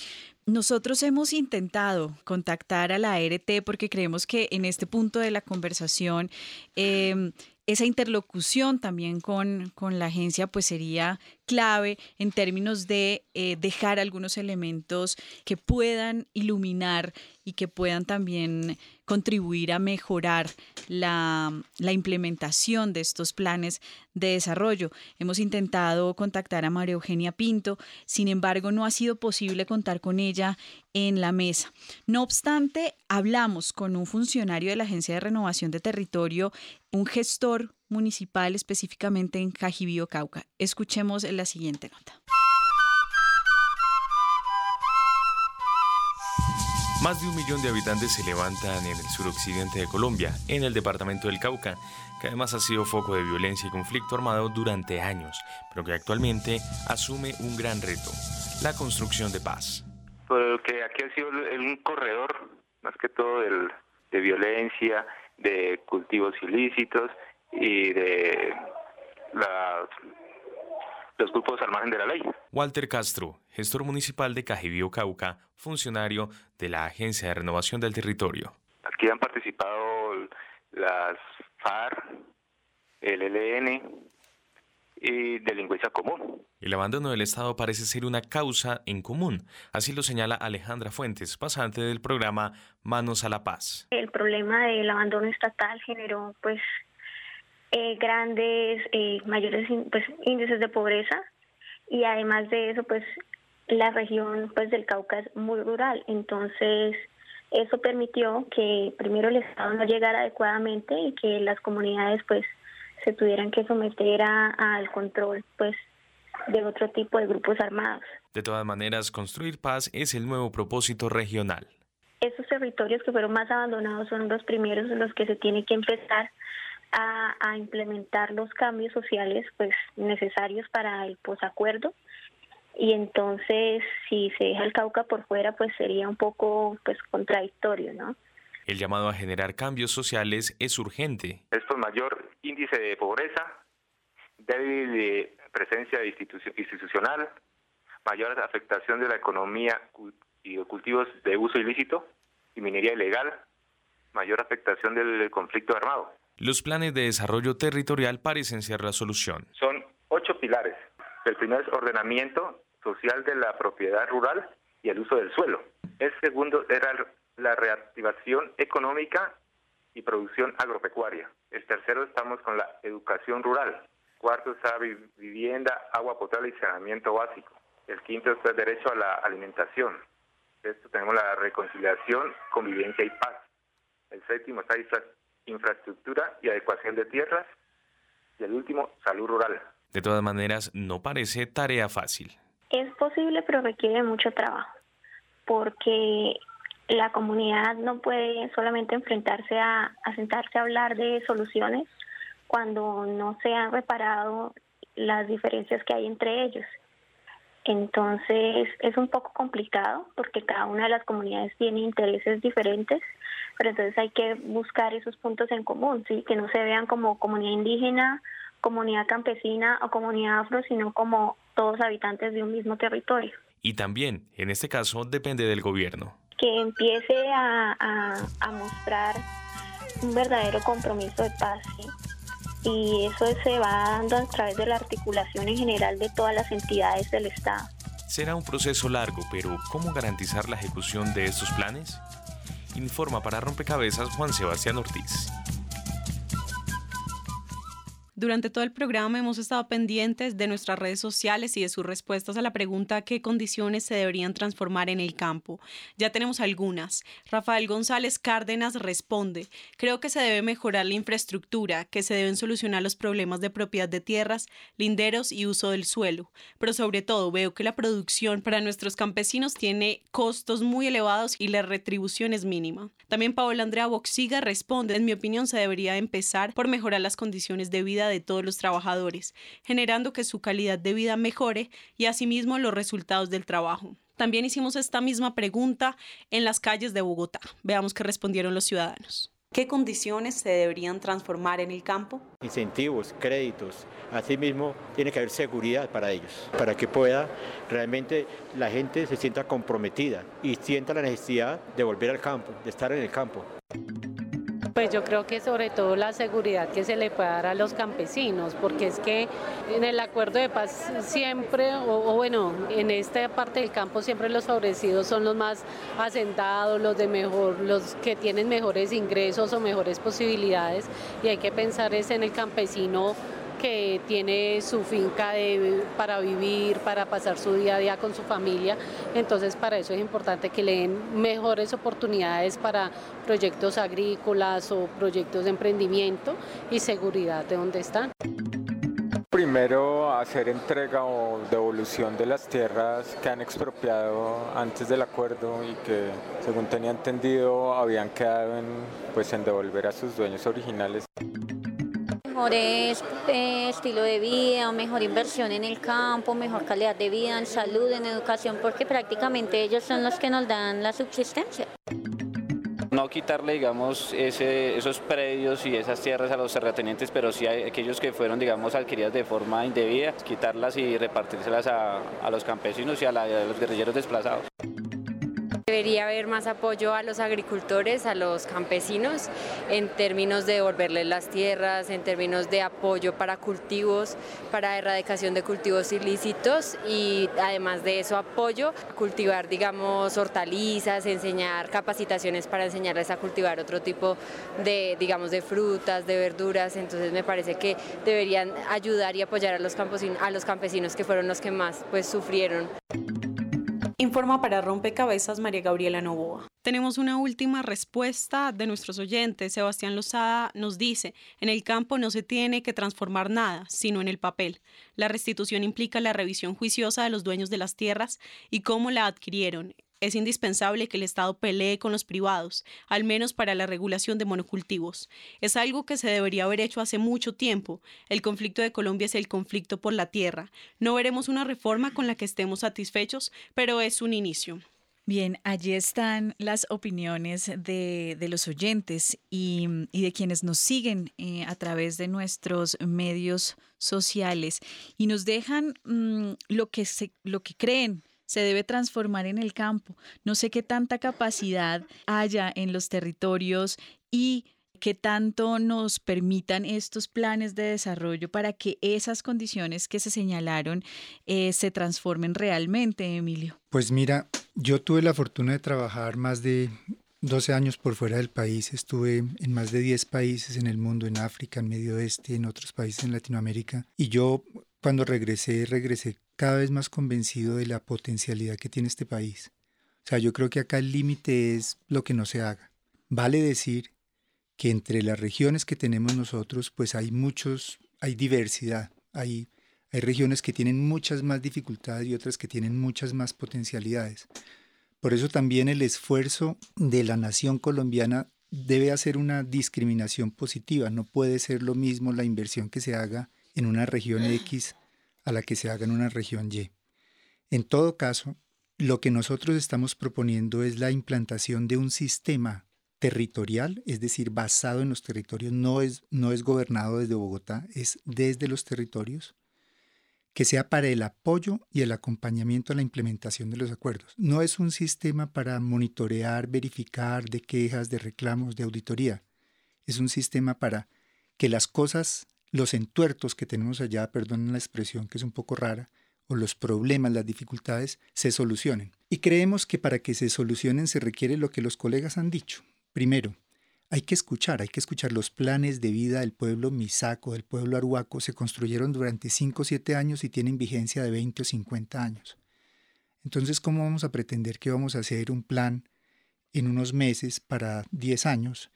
Nosotros hemos intentado contactar a la ART porque creemos que en este punto de la conversación em, esa interlocución también con, con, la agencia pues sería clave en términos de eh, dejar algunos elementos que puedan iluminar y que puedan también contribuir a mejorar la, la, implementación de estos planes de desarrollo. Hemos intentado contactar a María Eugenia Pinto, sin embargo no ha sido posible contar con ella en la mesa. No obstante, hablamos con un funcionario de la Agencia de Renovación de Territorio, un gestor municipal específicamente en Cajibío, Cauca. Escuchemos la siguiente nota. Más de un millón de habitantes se levantan en el suroccidente de Colombia, en el departamento del Cauca, que además ha sido foco de violencia y conflicto armado durante años, pero que actualmente asume un gran reto, la construcción de paz. Porque aquí ha sido un corredor, más que todo de violencia, de cultivos ilícitos y de los grupos al margen de la ley. Walter Castro, gestor municipal de Cajibío Cauca, funcionario de la Agencia de Renovación del Territorio. Aquí han participado las FARC, el ELN y delincuencia común. El abandono del Estado parece ser una causa en común, así lo señala Alejandra Fuentes, pasante del programa Manos a la Paz. El problema del abandono estatal generó pues eh, grandes, eh, mayores pues, índices de pobreza y además de eso, pues la región pues del Cauca es muy rural, entonces eso permitió que primero el Estado no llegara adecuadamente y que las comunidades pues se tuvieran que someter al control pues de otro tipo de grupos armados. De todas maneras, construir paz es el nuevo propósito regional. Esos territorios que fueron más abandonados son los primeros en los que se tiene que empezar a, implementar los cambios sociales pues necesarios para el posacuerdo y entonces si se deja el Cauca por fuera pues sería un poco pues contradictorio, ¿no? El llamado a generar cambios sociales es urgente. Esto es mayor índice de pobreza, débil presencia institucional, mayor afectación de la economía y de cultivos de uso ilícito y minería ilegal, mayor afectación del conflicto armado. Los planes de desarrollo territorial parecen ser la solución. Son ocho pilares. El primero es ordenamiento social de la propiedad rural y el uso del suelo. El segundo era la reactivación económica y producción agropecuaria. El tercero estamos con la educación rural. Cuarto está vivienda, agua potable y saneamiento básico. El quinto es el derecho a la alimentación. Esto tenemos la reconciliación, convivencia y paz. El séptimo está infraestructura y adecuación de tierras, y el último, salud rural. De todas maneras, no parece tarea fácil. Es posible, pero requiere mucho trabajo, porque la comunidad no puede solamente enfrentarse a, sentarse a hablar de soluciones cuando no se han reparado las diferencias que hay entre ellos. Entonces es un poco complicado porque cada una de las comunidades tiene intereses diferentes, pero entonces hay que buscar esos puntos en común, ¿sí? que no se vean como comunidad indígena, comunidad campesina o comunidad afro, sino como todos habitantes de un mismo territorio. Y también, en este caso, depende del gobierno. Que empiece a, a, mostrar un verdadero compromiso de paz. Y eso se va dando a través de la articulación en general de todas las entidades del Estado. Será un proceso largo, pero ¿cómo garantizar la ejecución de estos planes? Informa para Rompecabezas Juan Sebastián Ortiz. Durante todo el programa hemos estado pendientes de nuestras redes sociales y de sus respuestas a la pregunta qué condiciones se deberían transformar en el campo. Ya tenemos algunas. Rafael González Cárdenas responde, creo que se debe mejorar la infraestructura, que se deben solucionar los problemas de propiedad de tierras, linderos y uso del suelo. Pero sobre todo veo que la producción para nuestros campesinos tiene costos muy elevados y la retribución es mínima. También Paola Andrea Boxiga responde, en mi opinión se debería empezar por mejorar las condiciones de vida de todos los trabajadores, generando que su calidad de vida mejore y asimismo los resultados del trabajo. También hicimos esta misma pregunta en las calles de Bogotá. Veamos qué respondieron los ciudadanos. ¿Qué condiciones se deberían transformar en el campo? Incentivos, créditos. Asimismo, tiene que haber seguridad para ellos, para que pueda realmente la gente se sienta comprometida y sienta la necesidad de volver al campo, de estar en el campo. Pues yo creo que sobre todo la seguridad que se le puede dar a los campesinos, porque es que en el acuerdo de paz siempre, o, bueno, en esta parte del campo siempre los favorecidos son los más asentados, los de mejor, los que tienen mejores ingresos o mejores posibilidades, y hay que pensar es en el campesino que tiene su finca para vivir, para pasar su día a día con su familia. Entonces para eso es importante que le den mejores oportunidades para proyectos agrícolas o proyectos de emprendimiento y seguridad de donde están. Primero, hacer entrega o devolución de las tierras que han expropiado antes del acuerdo y que, según tenía entendido, habían quedado pues, en devolver a sus dueños originales mejor eh, estilo de vida, mejor inversión en el campo, mejor calidad de vida, en salud, en educación, porque prácticamente ellos son los que nos dan la subsistencia. No quitarle, digamos, esos predios y esas tierras a los terratenientes, pero sí a aquellos que fueron, digamos, adquiridas de forma indebida, quitarlas y repartírselas a, los campesinos y a los guerrilleros desplazados. Debería haber más apoyo a los agricultores, a los campesinos, en términos de devolverles las tierras, en términos de apoyo para cultivos, para erradicación de cultivos ilícitos y además de eso apoyo a cultivar, digamos, hortalizas, enseñar capacitaciones para enseñarles a cultivar otro tipo de, digamos, de frutas, de verduras. Entonces me parece que deberían ayudar y apoyar a los campesinos, a los campesinos que fueron los que más pues, sufrieron. Informa para Rompecabezas María Gabriela Novoa. Tenemos una última respuesta de nuestros oyentes. Sebastián Lozada nos dice, en el campo no se tiene que transformar nada, sino en el papel. La restitución implica la revisión juiciosa de los dueños de las tierras y cómo la adquirieron, es indispensable que el Estado pelee con los privados, al menos para la regulación de monocultivos. Es algo que se debería haber hecho hace mucho tiempo. El conflicto de Colombia es el conflicto por la tierra. No veremos una reforma con la que estemos satisfechos, pero es un inicio. Bien, allí están las opiniones de, los oyentes y, de quienes nos siguen eh, a través de nuestros medios sociales y nos dejan mm, lo, que se, lo que creen se debe transformar en el campo. No sé qué tanta capacidad haya en los territorios y qué tanto nos permitan estos planes de desarrollo para que esas condiciones que se señalaron eh, se transformen realmente, Emilio. Pues mira, yo tuve la fortuna de trabajar más de 12 años por fuera del país, estuve en más de 10 países en el mundo, en África, en Medio Oeste, en otros países en Latinoamérica, y yo cuando regresé, regresé cada vez más convencido de la potencialidad que tiene este país. O sea, yo creo que acá el límite es lo que no se haga. Vale decir que entre las regiones que tenemos nosotros, pues hay muchos, hay diversidad, hay, hay regiones que tienen muchas más dificultades y otras que tienen muchas más potencialidades. Por eso también el esfuerzo de la nación colombiana debe hacer una discriminación positiva. No puede ser lo mismo la inversión que se haga en una región X a la que se haga en una región Y. En todo caso, lo que nosotros estamos proponiendo es la implantación de un sistema territorial, es decir, basado en los territorios, no es, no es gobernado desde Bogotá, es desde los territorios, que sea para el apoyo y el acompañamiento a la implementación de los acuerdos. No es un sistema para monitorear, verificar de quejas, de reclamos, de auditoría. Es un sistema para que las cosas, los entuertos que tenemos allá, perdonen la expresión que es un poco rara, o los problemas, las dificultades, se solucionen. Y creemos que para que se solucionen se requiere lo que los colegas han dicho. Primero, hay que escuchar, hay que escuchar los planes de vida del pueblo misaco, del pueblo aruaco, se construyeron durante 5 o 7 años y tienen vigencia de 20 o 50 años. Entonces, ¿cómo vamos a pretender que vamos a hacer un plan en unos meses para 10 años?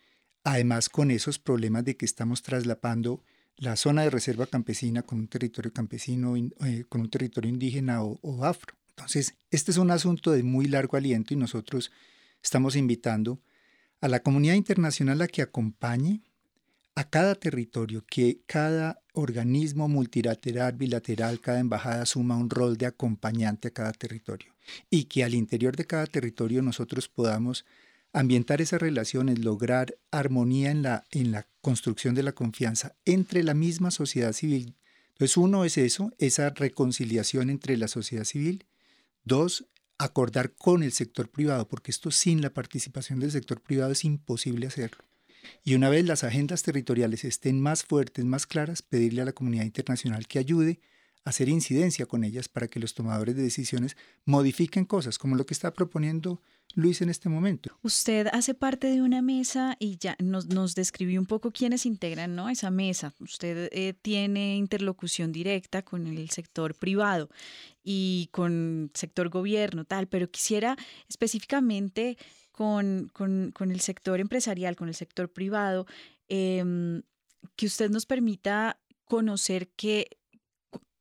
Además, con esos problemas de que estamos traslapando la zona de reserva campesina con un territorio campesino, eh, con un territorio indígena o, afro. Entonces, este es un asunto de muy largo aliento y nosotros estamos invitando a la comunidad internacional a que acompañe a cada territorio, que cada organismo multilateral, bilateral, cada embajada asuma un rol de acompañante a cada territorio y que al interior de cada territorio nosotros podamos ambientar esas relaciones, lograr armonía en la, en la construcción de la confianza entre la misma sociedad civil. Entonces, uno es eso, esa reconciliación entre la sociedad civil. Dos, acordar con el sector privado, porque esto sin la participación del sector privado es imposible hacerlo. Y una vez las agendas territoriales estén más fuertes, más claras, pedirle a la comunidad internacional que ayude hacer incidencia con ellas para que los tomadores de decisiones modifiquen cosas, como lo que está proponiendo Luis en este momento. Usted hace parte de una mesa y ya nos, nos describió un poco quiénes integran ¿no? esa mesa. Usted eh, tiene interlocución directa con el sector privado y con sector gobierno, tal, pero quisiera específicamente con, con, el sector empresarial, con el sector privado, em, que usted nos permita conocer qué,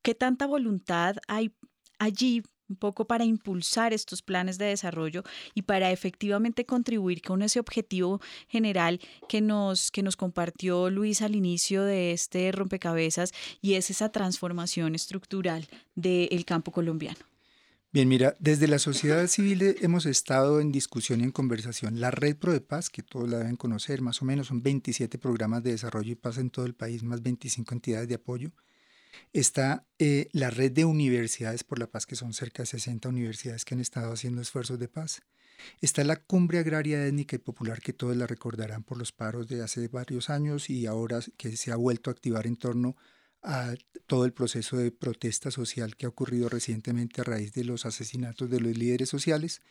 qué tanta voluntad hay allí un poco para impulsar estos planes de desarrollo y para efectivamente contribuir con ese objetivo general que nos, que nos compartió Luis al inicio de este rompecabezas y es esa transformación estructural del campo colombiano. Bien, mira, desde la sociedad civil hemos estado en discusión y en conversación. La Red Pro de Paz, que todos la deben conocer, más o menos son 27 programas de desarrollo y paz en todo el país, más 25 entidades de apoyo Está eh, la red de universidades por la paz, que son cerca de 60 universidades que han estado haciendo esfuerzos de paz. Está la cumbre agraria étnica y popular que todos la recordarán por los paros de hace varios años y ahora que se ha vuelto a activar en torno a todo el proceso de protesta social que ha ocurrido recientemente a raíz de los asesinatos de los líderes sociales.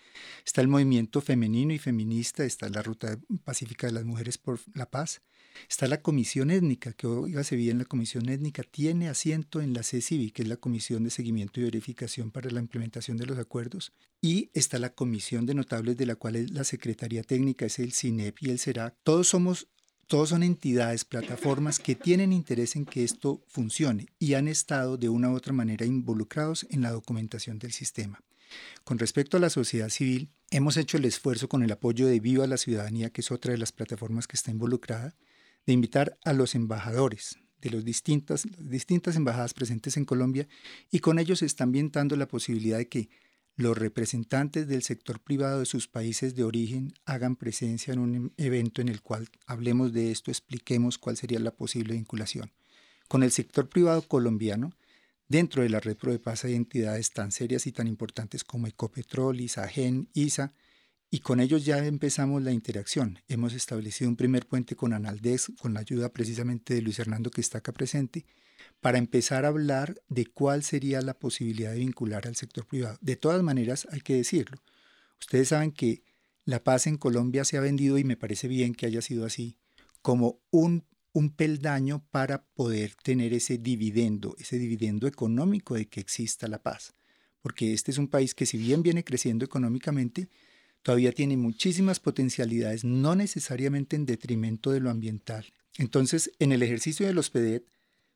Está el movimiento femenino y feminista, está la Ruta Pacífica de las Mujeres por la Paz, Está la comisión étnica, que oígase bien, la comisión étnica tiene asiento en la CECIVI, que es la Comisión de Seguimiento y Verificación para la Implementación de los Acuerdos, y está la comisión de notables, de la cual es la Secretaría Técnica, es el CINEP y el CERAC. Todos somos todos son entidades, plataformas que tienen interés en que esto funcione y han estado de una u otra manera involucrados en la documentación del sistema. Con respecto a la sociedad civil, hemos hecho el esfuerzo con el apoyo de Viva la Ciudadanía, que es otra de las plataformas que está involucrada, de invitar a los embajadores de las distintas, distintas embajadas presentes en Colombia y con ellos están ambientando la posibilidad de que los representantes del sector privado de sus países de origen hagan presencia en un evento en el cual hablemos de esto, expliquemos cuál sería la posible vinculación. Con el sector privado colombiano, dentro de la red de Paz hay entidades tan serias y tan importantes como Ecopetrol, ISAGEN, ISA, y con ellos ya empezamos la interacción. Hemos establecido un primer puente con Analdez, con la ayuda precisamente de Luis Hernando que está acá presente, para empezar a hablar de cuál sería la posibilidad de vincular al sector privado. De todas maneras, hay que decirlo. Ustedes saben que la paz en Colombia se ha vendido, y me parece bien que haya sido así, como un, un peldaño para poder tener ese dividendo, ese dividendo económico de que exista la paz. Porque este es un país que si bien viene creciendo económicamente, todavía tiene muchísimas potencialidades, no necesariamente en detrimento de lo ambiental. Entonces, en el ejercicio de los PEDET,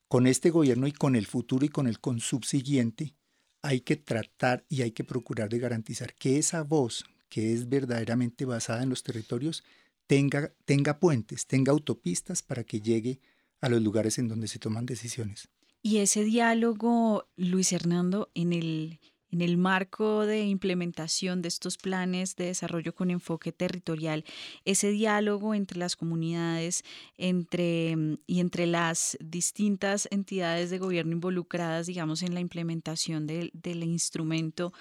con este gobierno y con el futuro y con el consubsiguiente, hay que tratar y hay que procurar de garantizar que esa voz que es verdaderamente basada en los territorios tenga, tenga puentes, tenga autopistas para que llegue a los lugares en donde se toman decisiones. Y ese diálogo, Luis Hernando, en el, en el marco de implementación de estos planes de desarrollo con enfoque territorial, ese diálogo entre las comunidades mm, y entre las distintas entidades de gobierno involucradas, digamos, en la implementación del, del instrumento,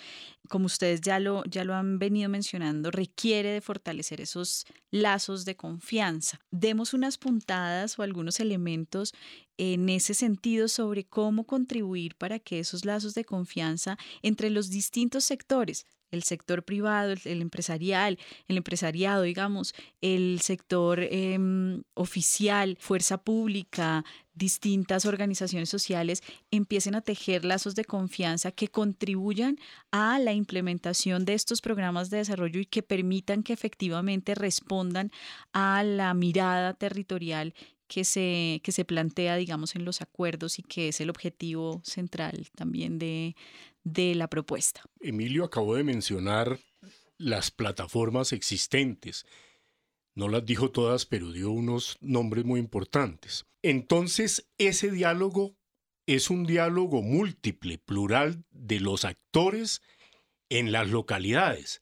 como ustedes ya lo, ya lo han venido mencionando, requiere de fortalecer esos lazos de confianza. Demos unas puntadas o algunos elementos en ese sentido sobre cómo contribuir para que esos lazos de confianza entre los distintos sectores, el sector privado, el, empresarial, el empresariado, digamos, el sector em, oficial, fuerza pública, distintas organizaciones sociales empiecen a tejer lazos de confianza que contribuyan a la implementación de estos programas de desarrollo y que permitan que efectivamente respondan a la mirada territorial que se, que se plantea, digamos, en los acuerdos y que es el objetivo central también de, de la propuesta. Emilio acabó de mencionar las plataformas existentes. No las dijo todas, pero dio unos nombres muy importantes. Entonces, ese diálogo es un diálogo múltiple, plural, de los actores en las localidades.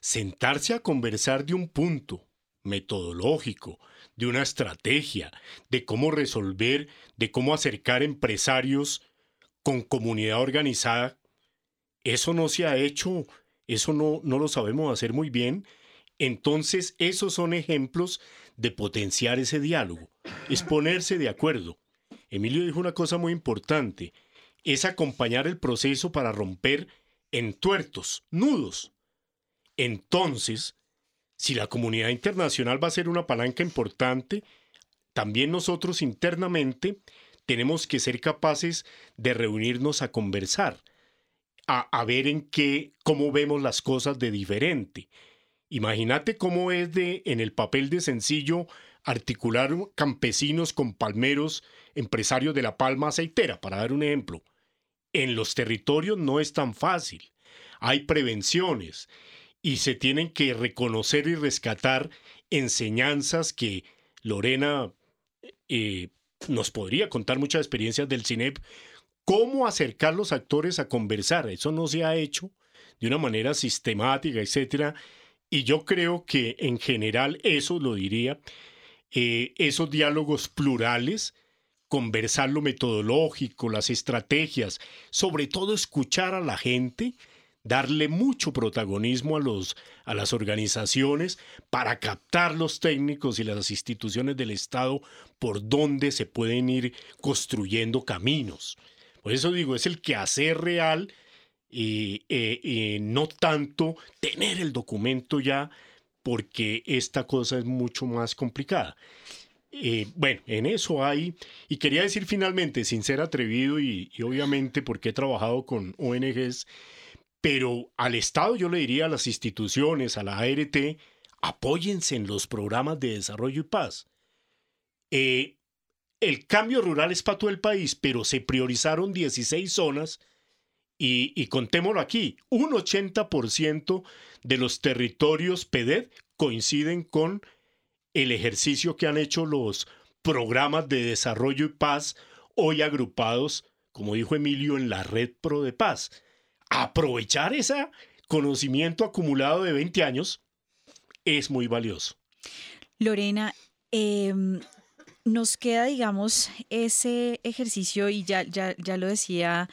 Sentarse a conversar de un punto metodológico, de una estrategia, de cómo resolver, de cómo acercar empresarios con comunidad organizada eso no se ha hecho, eso no, no lo sabemos hacer muy bien. Entonces, esos son ejemplos de potenciar ese diálogo, es ponerse de acuerdo. Emilio dijo una cosa muy importante, es acompañar el proceso para romper entuertos, nudos. Entonces, si la comunidad internacional va a ser una palanca importante, también nosotros internamente tenemos que ser capaces de reunirnos a conversar, a, ver en qué, cómo vemos las cosas de diferente. Imagínate cómo es de, en el papel de sencillo, articular campesinos con palmeros, empresarios de la palma aceitera, para dar un ejemplo. En los territorios no es tan fácil. Hay prevenciones y se tienen que reconocer y rescatar enseñanzas que Lorena eh, nos podría contar muchas experiencias del CINEP cómo acercar los actores a conversar. Eso no se ha hecho de una manera sistemática, etcétera. Y yo creo que en general eso lo diría, eh, esos diálogos plurales, conversar lo metodológico, las estrategias, sobre todo escuchar a la gente, darle mucho protagonismo a, los, a las organizaciones para captar los técnicos y las instituciones del Estado por donde se pueden ir construyendo caminos. Por eso digo, es el quehacer real y eh, no tanto tener el documento ya, porque esta cosa es mucho más complicada. Eh, bueno, en eso hay, y quería decir finalmente, sin ser atrevido y, y, obviamente porque he trabajado con ONGs, pero al Estado yo le diría a las instituciones, a la ART, apóyense en los programas de desarrollo y paz. Eh, el cambio rural es para todo el país, pero se priorizaron 16 zonas y, contémoslo aquí, un 80% de los territorios PEDED coinciden con el ejercicio que han hecho los programas de desarrollo y paz hoy agrupados, como dijo Emilio, en la red Pro de Paz. Aprovechar ese conocimiento acumulado de 20 años es muy valioso. Lorena, eh, nos queda, digamos, ese ejercicio, y ya, ya, ya lo decía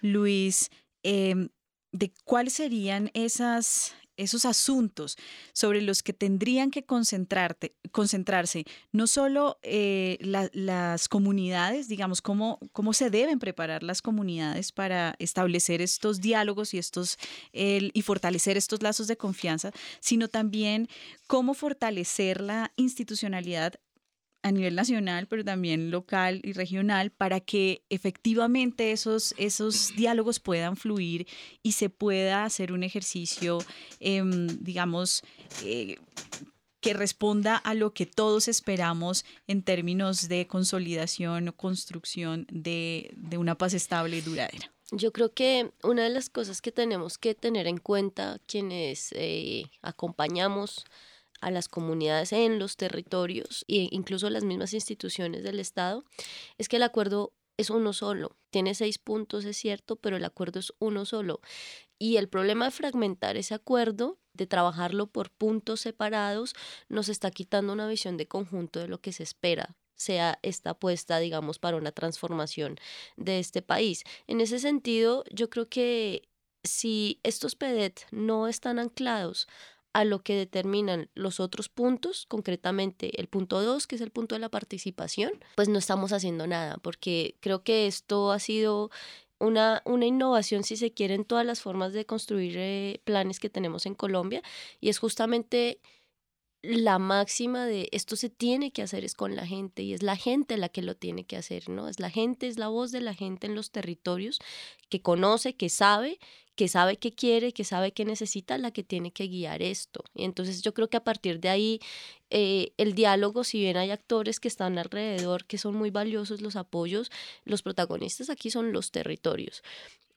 Luis, em, de cuáles serían esas, esos asuntos sobre los que tendrían que concentrarse no solo eh, las comunidades, digamos, cómo, cómo se deben preparar las comunidades para establecer estos diálogos y, estos, y fortalecer estos lazos de confianza, sino también cómo fortalecer la institucionalidad a nivel nacional, pero también local y regional, para que efectivamente esos, esos diálogos puedan fluir y se pueda hacer un ejercicio, em, digamos, eh, que responda a lo que todos esperamos en términos de consolidación o construcción de, una paz estable y duradera. Yo creo que una de las cosas que tenemos que tener en cuenta quienes eh, acompañamos a las comunidades en los territorios e incluso las mismas instituciones del Estado, es que el acuerdo es uno solo. Tiene seis puntos, es cierto, pero el acuerdo es uno solo. Y el problema de fragmentar ese acuerdo, de trabajarlo por puntos separados, nos está quitando una visión de conjunto de lo que se espera sea esta apuesta, digamos, para una transformación de este país. En ese sentido, yo creo que si estos PEDET no están anclados a lo que determinan los otros puntos, concretamente el punto 2, que es el punto de la participación, pues no estamos haciendo nada, porque creo que esto ha sido una, una innovación, si se quiere, en todas las formas de construir eh, planes que tenemos en Colombia, y es justamente la máxima de esto se tiene que hacer es con la gente y es la gente la que lo tiene que hacer, ¿no? Es la gente, es la voz de la gente en los territorios que conoce, que sabe que sabe qué quiere, que sabe qué necesita, la que tiene que guiar esto. Y entonces yo creo que a partir de ahí eh, el diálogo, si bien hay actores que están alrededor, que son muy valiosos los apoyos, los protagonistas aquí son los territorios.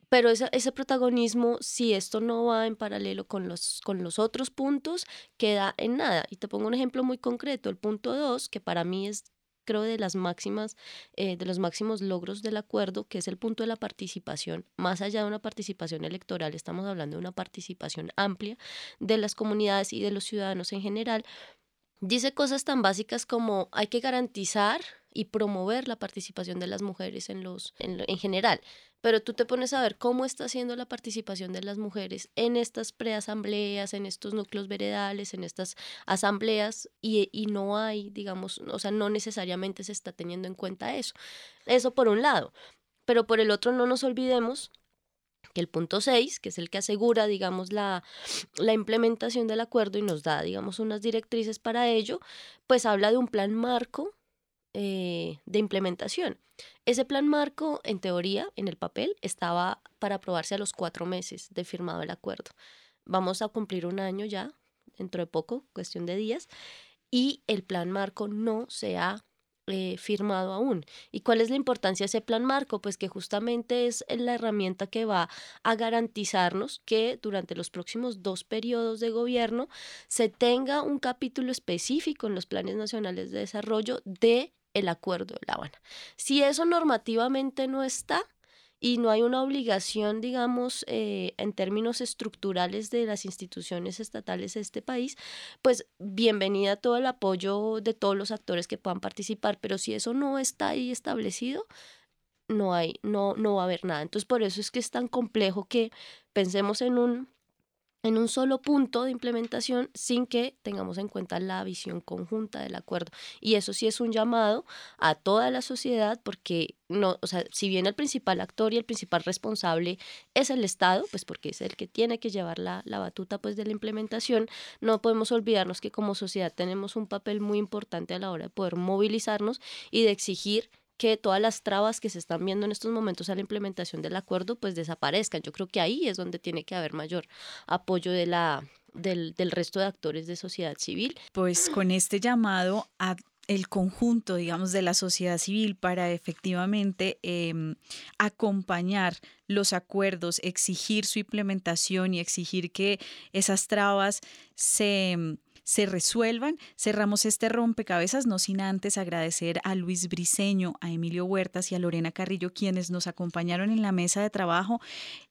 Pero ese, protagonismo, si esto no va en paralelo con los, con los otros puntos, queda en nada. Y te pongo un ejemplo muy concreto. El punto 2, que para mí es creo, de las máximas, eh, de los máximos logros del acuerdo, que es el punto de la participación. Más allá de una participación electoral, estamos hablando de una participación amplia de las comunidades y de los ciudadanos en general. Dice cosas tan básicas como hay que garantizar y promover la participación de las mujeres en los en, en general pero tú te pones a ver cómo está siendo la participación de las mujeres en estas preasambleas, en estos núcleos veredales, en estas asambleas, y, y, no hay, digamos, o sea, no necesariamente se está teniendo en cuenta eso. Eso por un lado. Pero por el otro, no nos olvidemos que el punto 6, que es el que asegura, digamos, la, la implementación del acuerdo y nos da, digamos, unas directrices para ello, pues habla de un plan marco eh, de implementación. Ese plan marco, en teoría, en el papel, estaba para aprobarse a los cuatro meses de firmado el acuerdo. Vamos a cumplir un año ya, dentro de poco, cuestión de días, y el plan marco no se ha eh, firmado aún. ¿Y cuál es la importancia de ese plan marco? Pues que justamente es la herramienta que va a garantizarnos que durante los próximos dos periodos de gobierno se tenga un capítulo específico en los planes nacionales de desarrollo de el Acuerdo de La Habana. Si eso normativamente no está, y no hay una obligación, digamos, eh, en términos estructurales de las instituciones estatales de este país, pues bienvenida todo el apoyo de todos los actores que puedan participar, pero si eso no está ahí establecido, no hay, no, no va a haber nada. Entonces, por eso es que es tan complejo que pensemos en un en un solo punto de implementación sin que tengamos en cuenta la visión conjunta del acuerdo. Y eso sí es un llamado a toda la sociedad porque no, o sea, si bien el principal actor y el principal responsable es el Estado, pues porque es el que tiene que llevar la, la batuta pues de la implementación, no podemos olvidarnos que como sociedad tenemos un papel muy importante a la hora de poder movilizarnos y de exigir que todas las trabas que se están viendo en estos momentos a la implementación del acuerdo pues desaparezcan. Yo creo que ahí es donde tiene que haber mayor apoyo de la, del, del resto de actores de sociedad civil. Pues con este llamado a el conjunto, digamos, de la sociedad civil para efectivamente em, acompañar los acuerdos, exigir su implementación y exigir que esas trabas se se resuelvan. Cerramos este rompecabezas, no sin antes agradecer a Luis Briceño, a Emilio Huertas y a Lorena Carrillo, quienes nos acompañaron en la mesa de trabajo,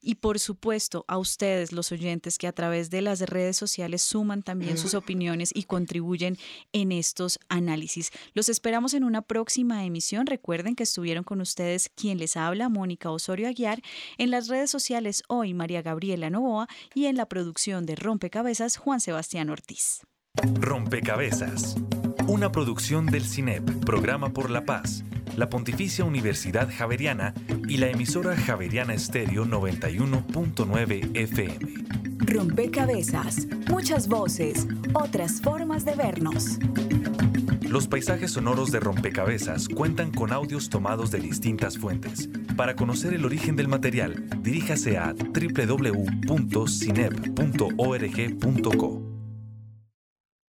y por supuesto a ustedes, los oyentes, que a través de las redes sociales suman también sus opiniones y contribuyen en estos análisis. Los esperamos en una próxima emisión. Recuerden que estuvieron con ustedes quien les habla, Mónica Osorio Aguiar, en las redes sociales hoy María Gabriela Novoa y en la producción de Rompecabezas Juan Sebastián Ortiz. Rompecabezas. Una producción del CINEP, Programa por la Paz, la Pontificia Universidad Javeriana y la emisora Javeriana Estéreo 91.9 FM. Rompecabezas. Muchas voces, otras formas de vernos. Los paisajes sonoros de Rompecabezas cuentan con audios tomados de distintas fuentes. Para conocer el origen del material, diríjase a www.cinep.org.co.